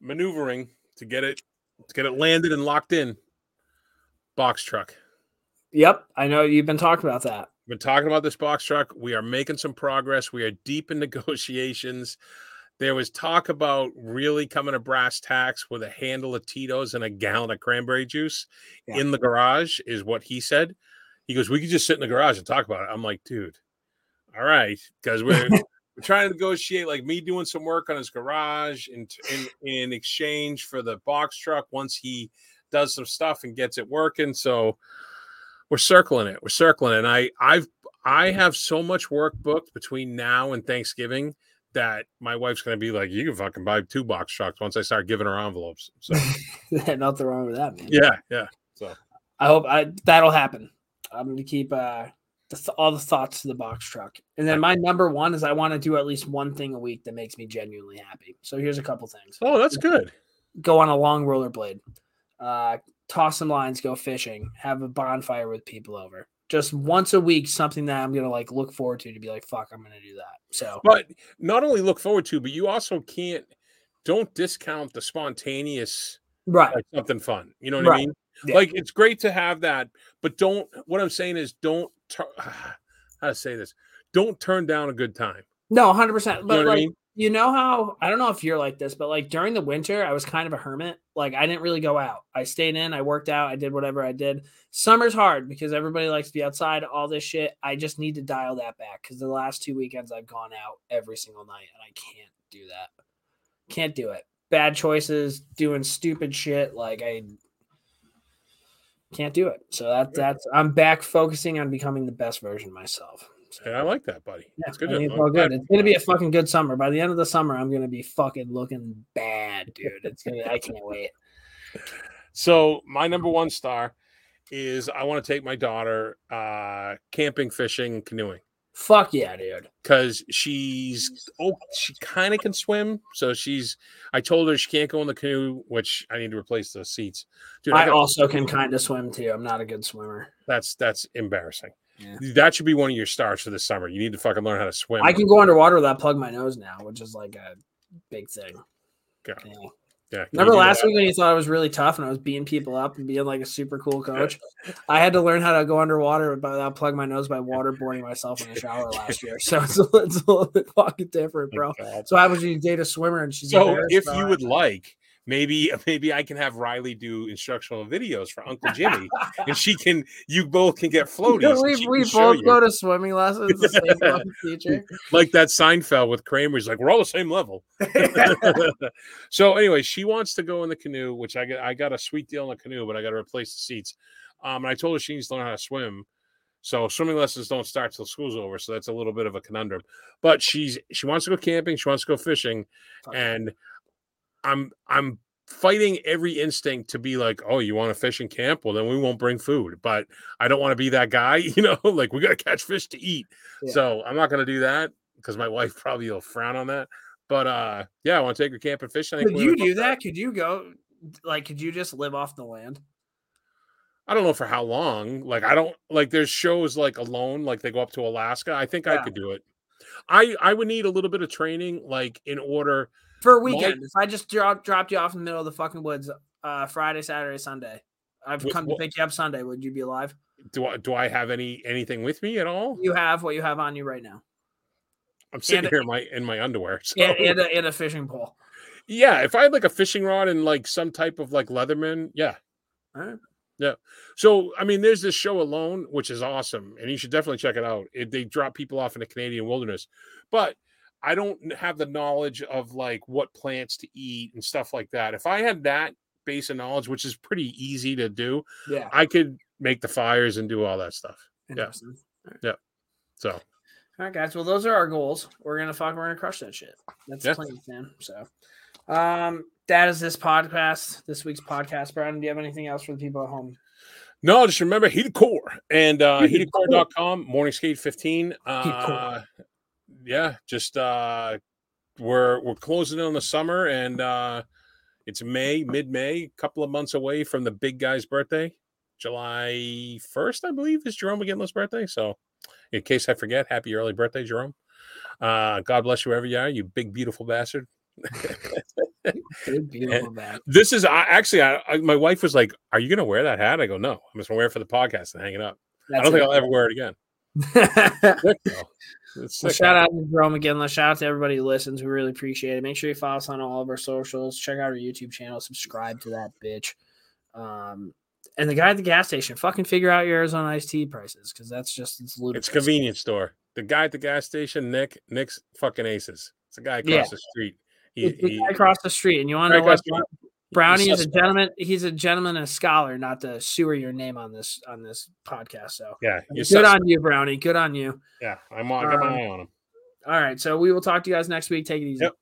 maneuvering to get it to get it landed and locked in. Box truck. Yep. I know you've been talking about that. been talking about this box truck. We are making some progress. We are deep in negotiations. There was talk about really coming to brass tacks with a handle of Tito's and a gallon of cranberry juice Yeah. in the garage, is what he said. He goes, We could just sit in the garage and talk about it. I'm like, dude, all right, because we're, we're trying to negotiate like me doing some work on his garage in, in in exchange for the box truck once he does some stuff and gets it working. So we're circling it. We're circling it. And I I've I have so much work booked between now and Thanksgiving that my wife's gonna be like, you can fucking buy two box trucks once I start giving her envelopes. So Nothing wrong with that, man. yeah, yeah. So I hope I that'll happen. I'm gonna keep uh the th- all the thoughts to the box truck, and then my number one is I want to do at least one thing a week that makes me genuinely happy. So here's a couple things: oh, that's good. go on a long rollerblade, uh, toss some lines, go fishing, have a bonfire with people over. Just once a week, something that I'm gonna like look forward to to be like, fuck, I'm gonna do that. So But not only look forward to, but you also can't don't discount the spontaneous right, like something fun. You know what I mean? Yeah. Like it's great to have that, but don't. What I'm saying is, don't. Tur- how to say this? Don't turn down a good time. no, 100. percent You But know what I like, mean? You know how I don't know if you're like this, but like during the winter, I was kind of a hermit. Like I didn't really go out. I stayed in, I worked out, I did whatever I did. Summer's hard because everybody likes to be outside, all this shit. I just need to dial that back because the last two weekends I've gone out every single night and I can't do that. Can't do it. Bad choices, doing stupid shit. Like I can't do it. So that that's I'm back focusing on becoming the best version of myself. Yeah, I like that, buddy. yeah, It's good. I think it's all good. It's gonna be a fucking good summer. By the end of the summer, I'm gonna be fucking looking bad, dude. It's gonna. I can't wait. So my number one star is I want to take my daughter uh camping, fishing, canoeing Fuck yeah, dude. because she's oh she kind of can swim. So she's I told her she can't go in the canoe, which I need to replace the seats. Dude, I I got- also can kind of swim too. I'm not a good swimmer. that's that's embarrassing. Yeah. That should be one of your stars for this summer. You need to fucking learn how to swim. I can go underwater without plug my nose now, which is like a big thing. Yeah. Yeah. Yeah, Remember last week when you thought I was really tough and I was beating people up and being like a super cool coach? I had to learn how to go underwater without plug my nose by waterboarding myself in the shower last year. So it's, a- it's a little bit fucking different, bro. God. So I was you date a swimmer and she's So if you would like, maybe maybe I can have Riley do instructional videos for Uncle Jimmy, and she can you both can get floaties. we we both go to swimming lessons. The same teacher. like that Seinfeld with Kramer. He's like, we're all the same level. so anyway, she wants to go in the canoe, which I got. I got a sweet deal in the canoe, but I got to replace the seats. Um, and I told her she needs to learn how to swim. So swimming lessons don't start till school's over. So that's a little bit of a conundrum. But she's she wants to go camping. She wants to go fishing, and I'm I'm fighting every instinct to be like, oh, you want to fish and camp? Well, then we won't bring food. But I don't want to be that guy, you know, like we got to catch fish to eat. Yeah. So I'm not going to do that because my wife probably will frown on that. But uh, yeah, I want to take her camping fishing. Could you do that? Could you go? Like, could you just live off the land? I don't know for how long. Like I don't like there's shows like alone, like they go up to Alaska. I think I could do it. I I would need a little bit of training, like in order. For a weekend, if I just drop, dropped you off in the middle of the fucking woods, uh, Friday, Saturday, Sunday, I've come what- to pick you up Sunday. Would you be alive? Do I do I have any anything with me at all? You have what you have on you right now, I'm sitting and- here in my in my underwear. So and, and, a, and a fishing pole. yeah, if I had like a fishing rod and like some type of like Leatherman, yeah. All right. Yeah. So I mean, there's this show alone, which is awesome, and you should definitely check it out. It, they drop people off in the Canadian wilderness, but I don't have the knowledge of like what plants to eat and stuff like that. If I had that base of knowledge, which is pretty easy to do, Yeah. I could make the fires and do all that stuff. Yeah, yeah. So All right, guys. Well, those are our goals. We're gonna fuck. We're gonna crush that shit. That's Yeah. the plan, man. So, um, that is this podcast. This week's podcast. Brian, do you have anything else for the people at home? no, just remember heated core and uh Heated Core. heatedcore.com, morning skate 15. Uh yeah, just uh we're we're closing in on the summer and uh it's May, mid-May, a couple of months away from the big guy's birthday. July 1st, I believe, is Jarome Iginla's birthday. So in case I forget, happy early birthday, Jarome. Uh God bless you wherever you are, you big beautiful bastard. Big, beautiful. This is I actually I, I my wife was like, Are you gonna wear that hat? I go, No, I'm just gonna wear it for the podcast and hang it up. I don't think I'll ever wear it again. I'll. Sick, though. It's Well, shout out to Jarome again. Let's shout out to everybody who listens. We really appreciate it. Make sure you follow us on all of our socials. Check out our YouTube channel. Subscribe to that bitch. Um, and the guy at the gas station, fucking figure out your Arizona iced tea prices because that's just it's ludicrous. It's convenience store. The guy at the gas station, Nick, Nick's fucking aces. It's a guy across Yeah. the street. He, It's the he- guy across the street, and you want to know what? Brownie is a gentleman. He's a gentleman and a scholar, not to sewer your name on this on this podcast. So yeah, good sus- on you, Brownie. Good on you. yeah. I'm on, got my Um, eye on him. All right, so we will talk to you guys next week. Take it easy. Yep.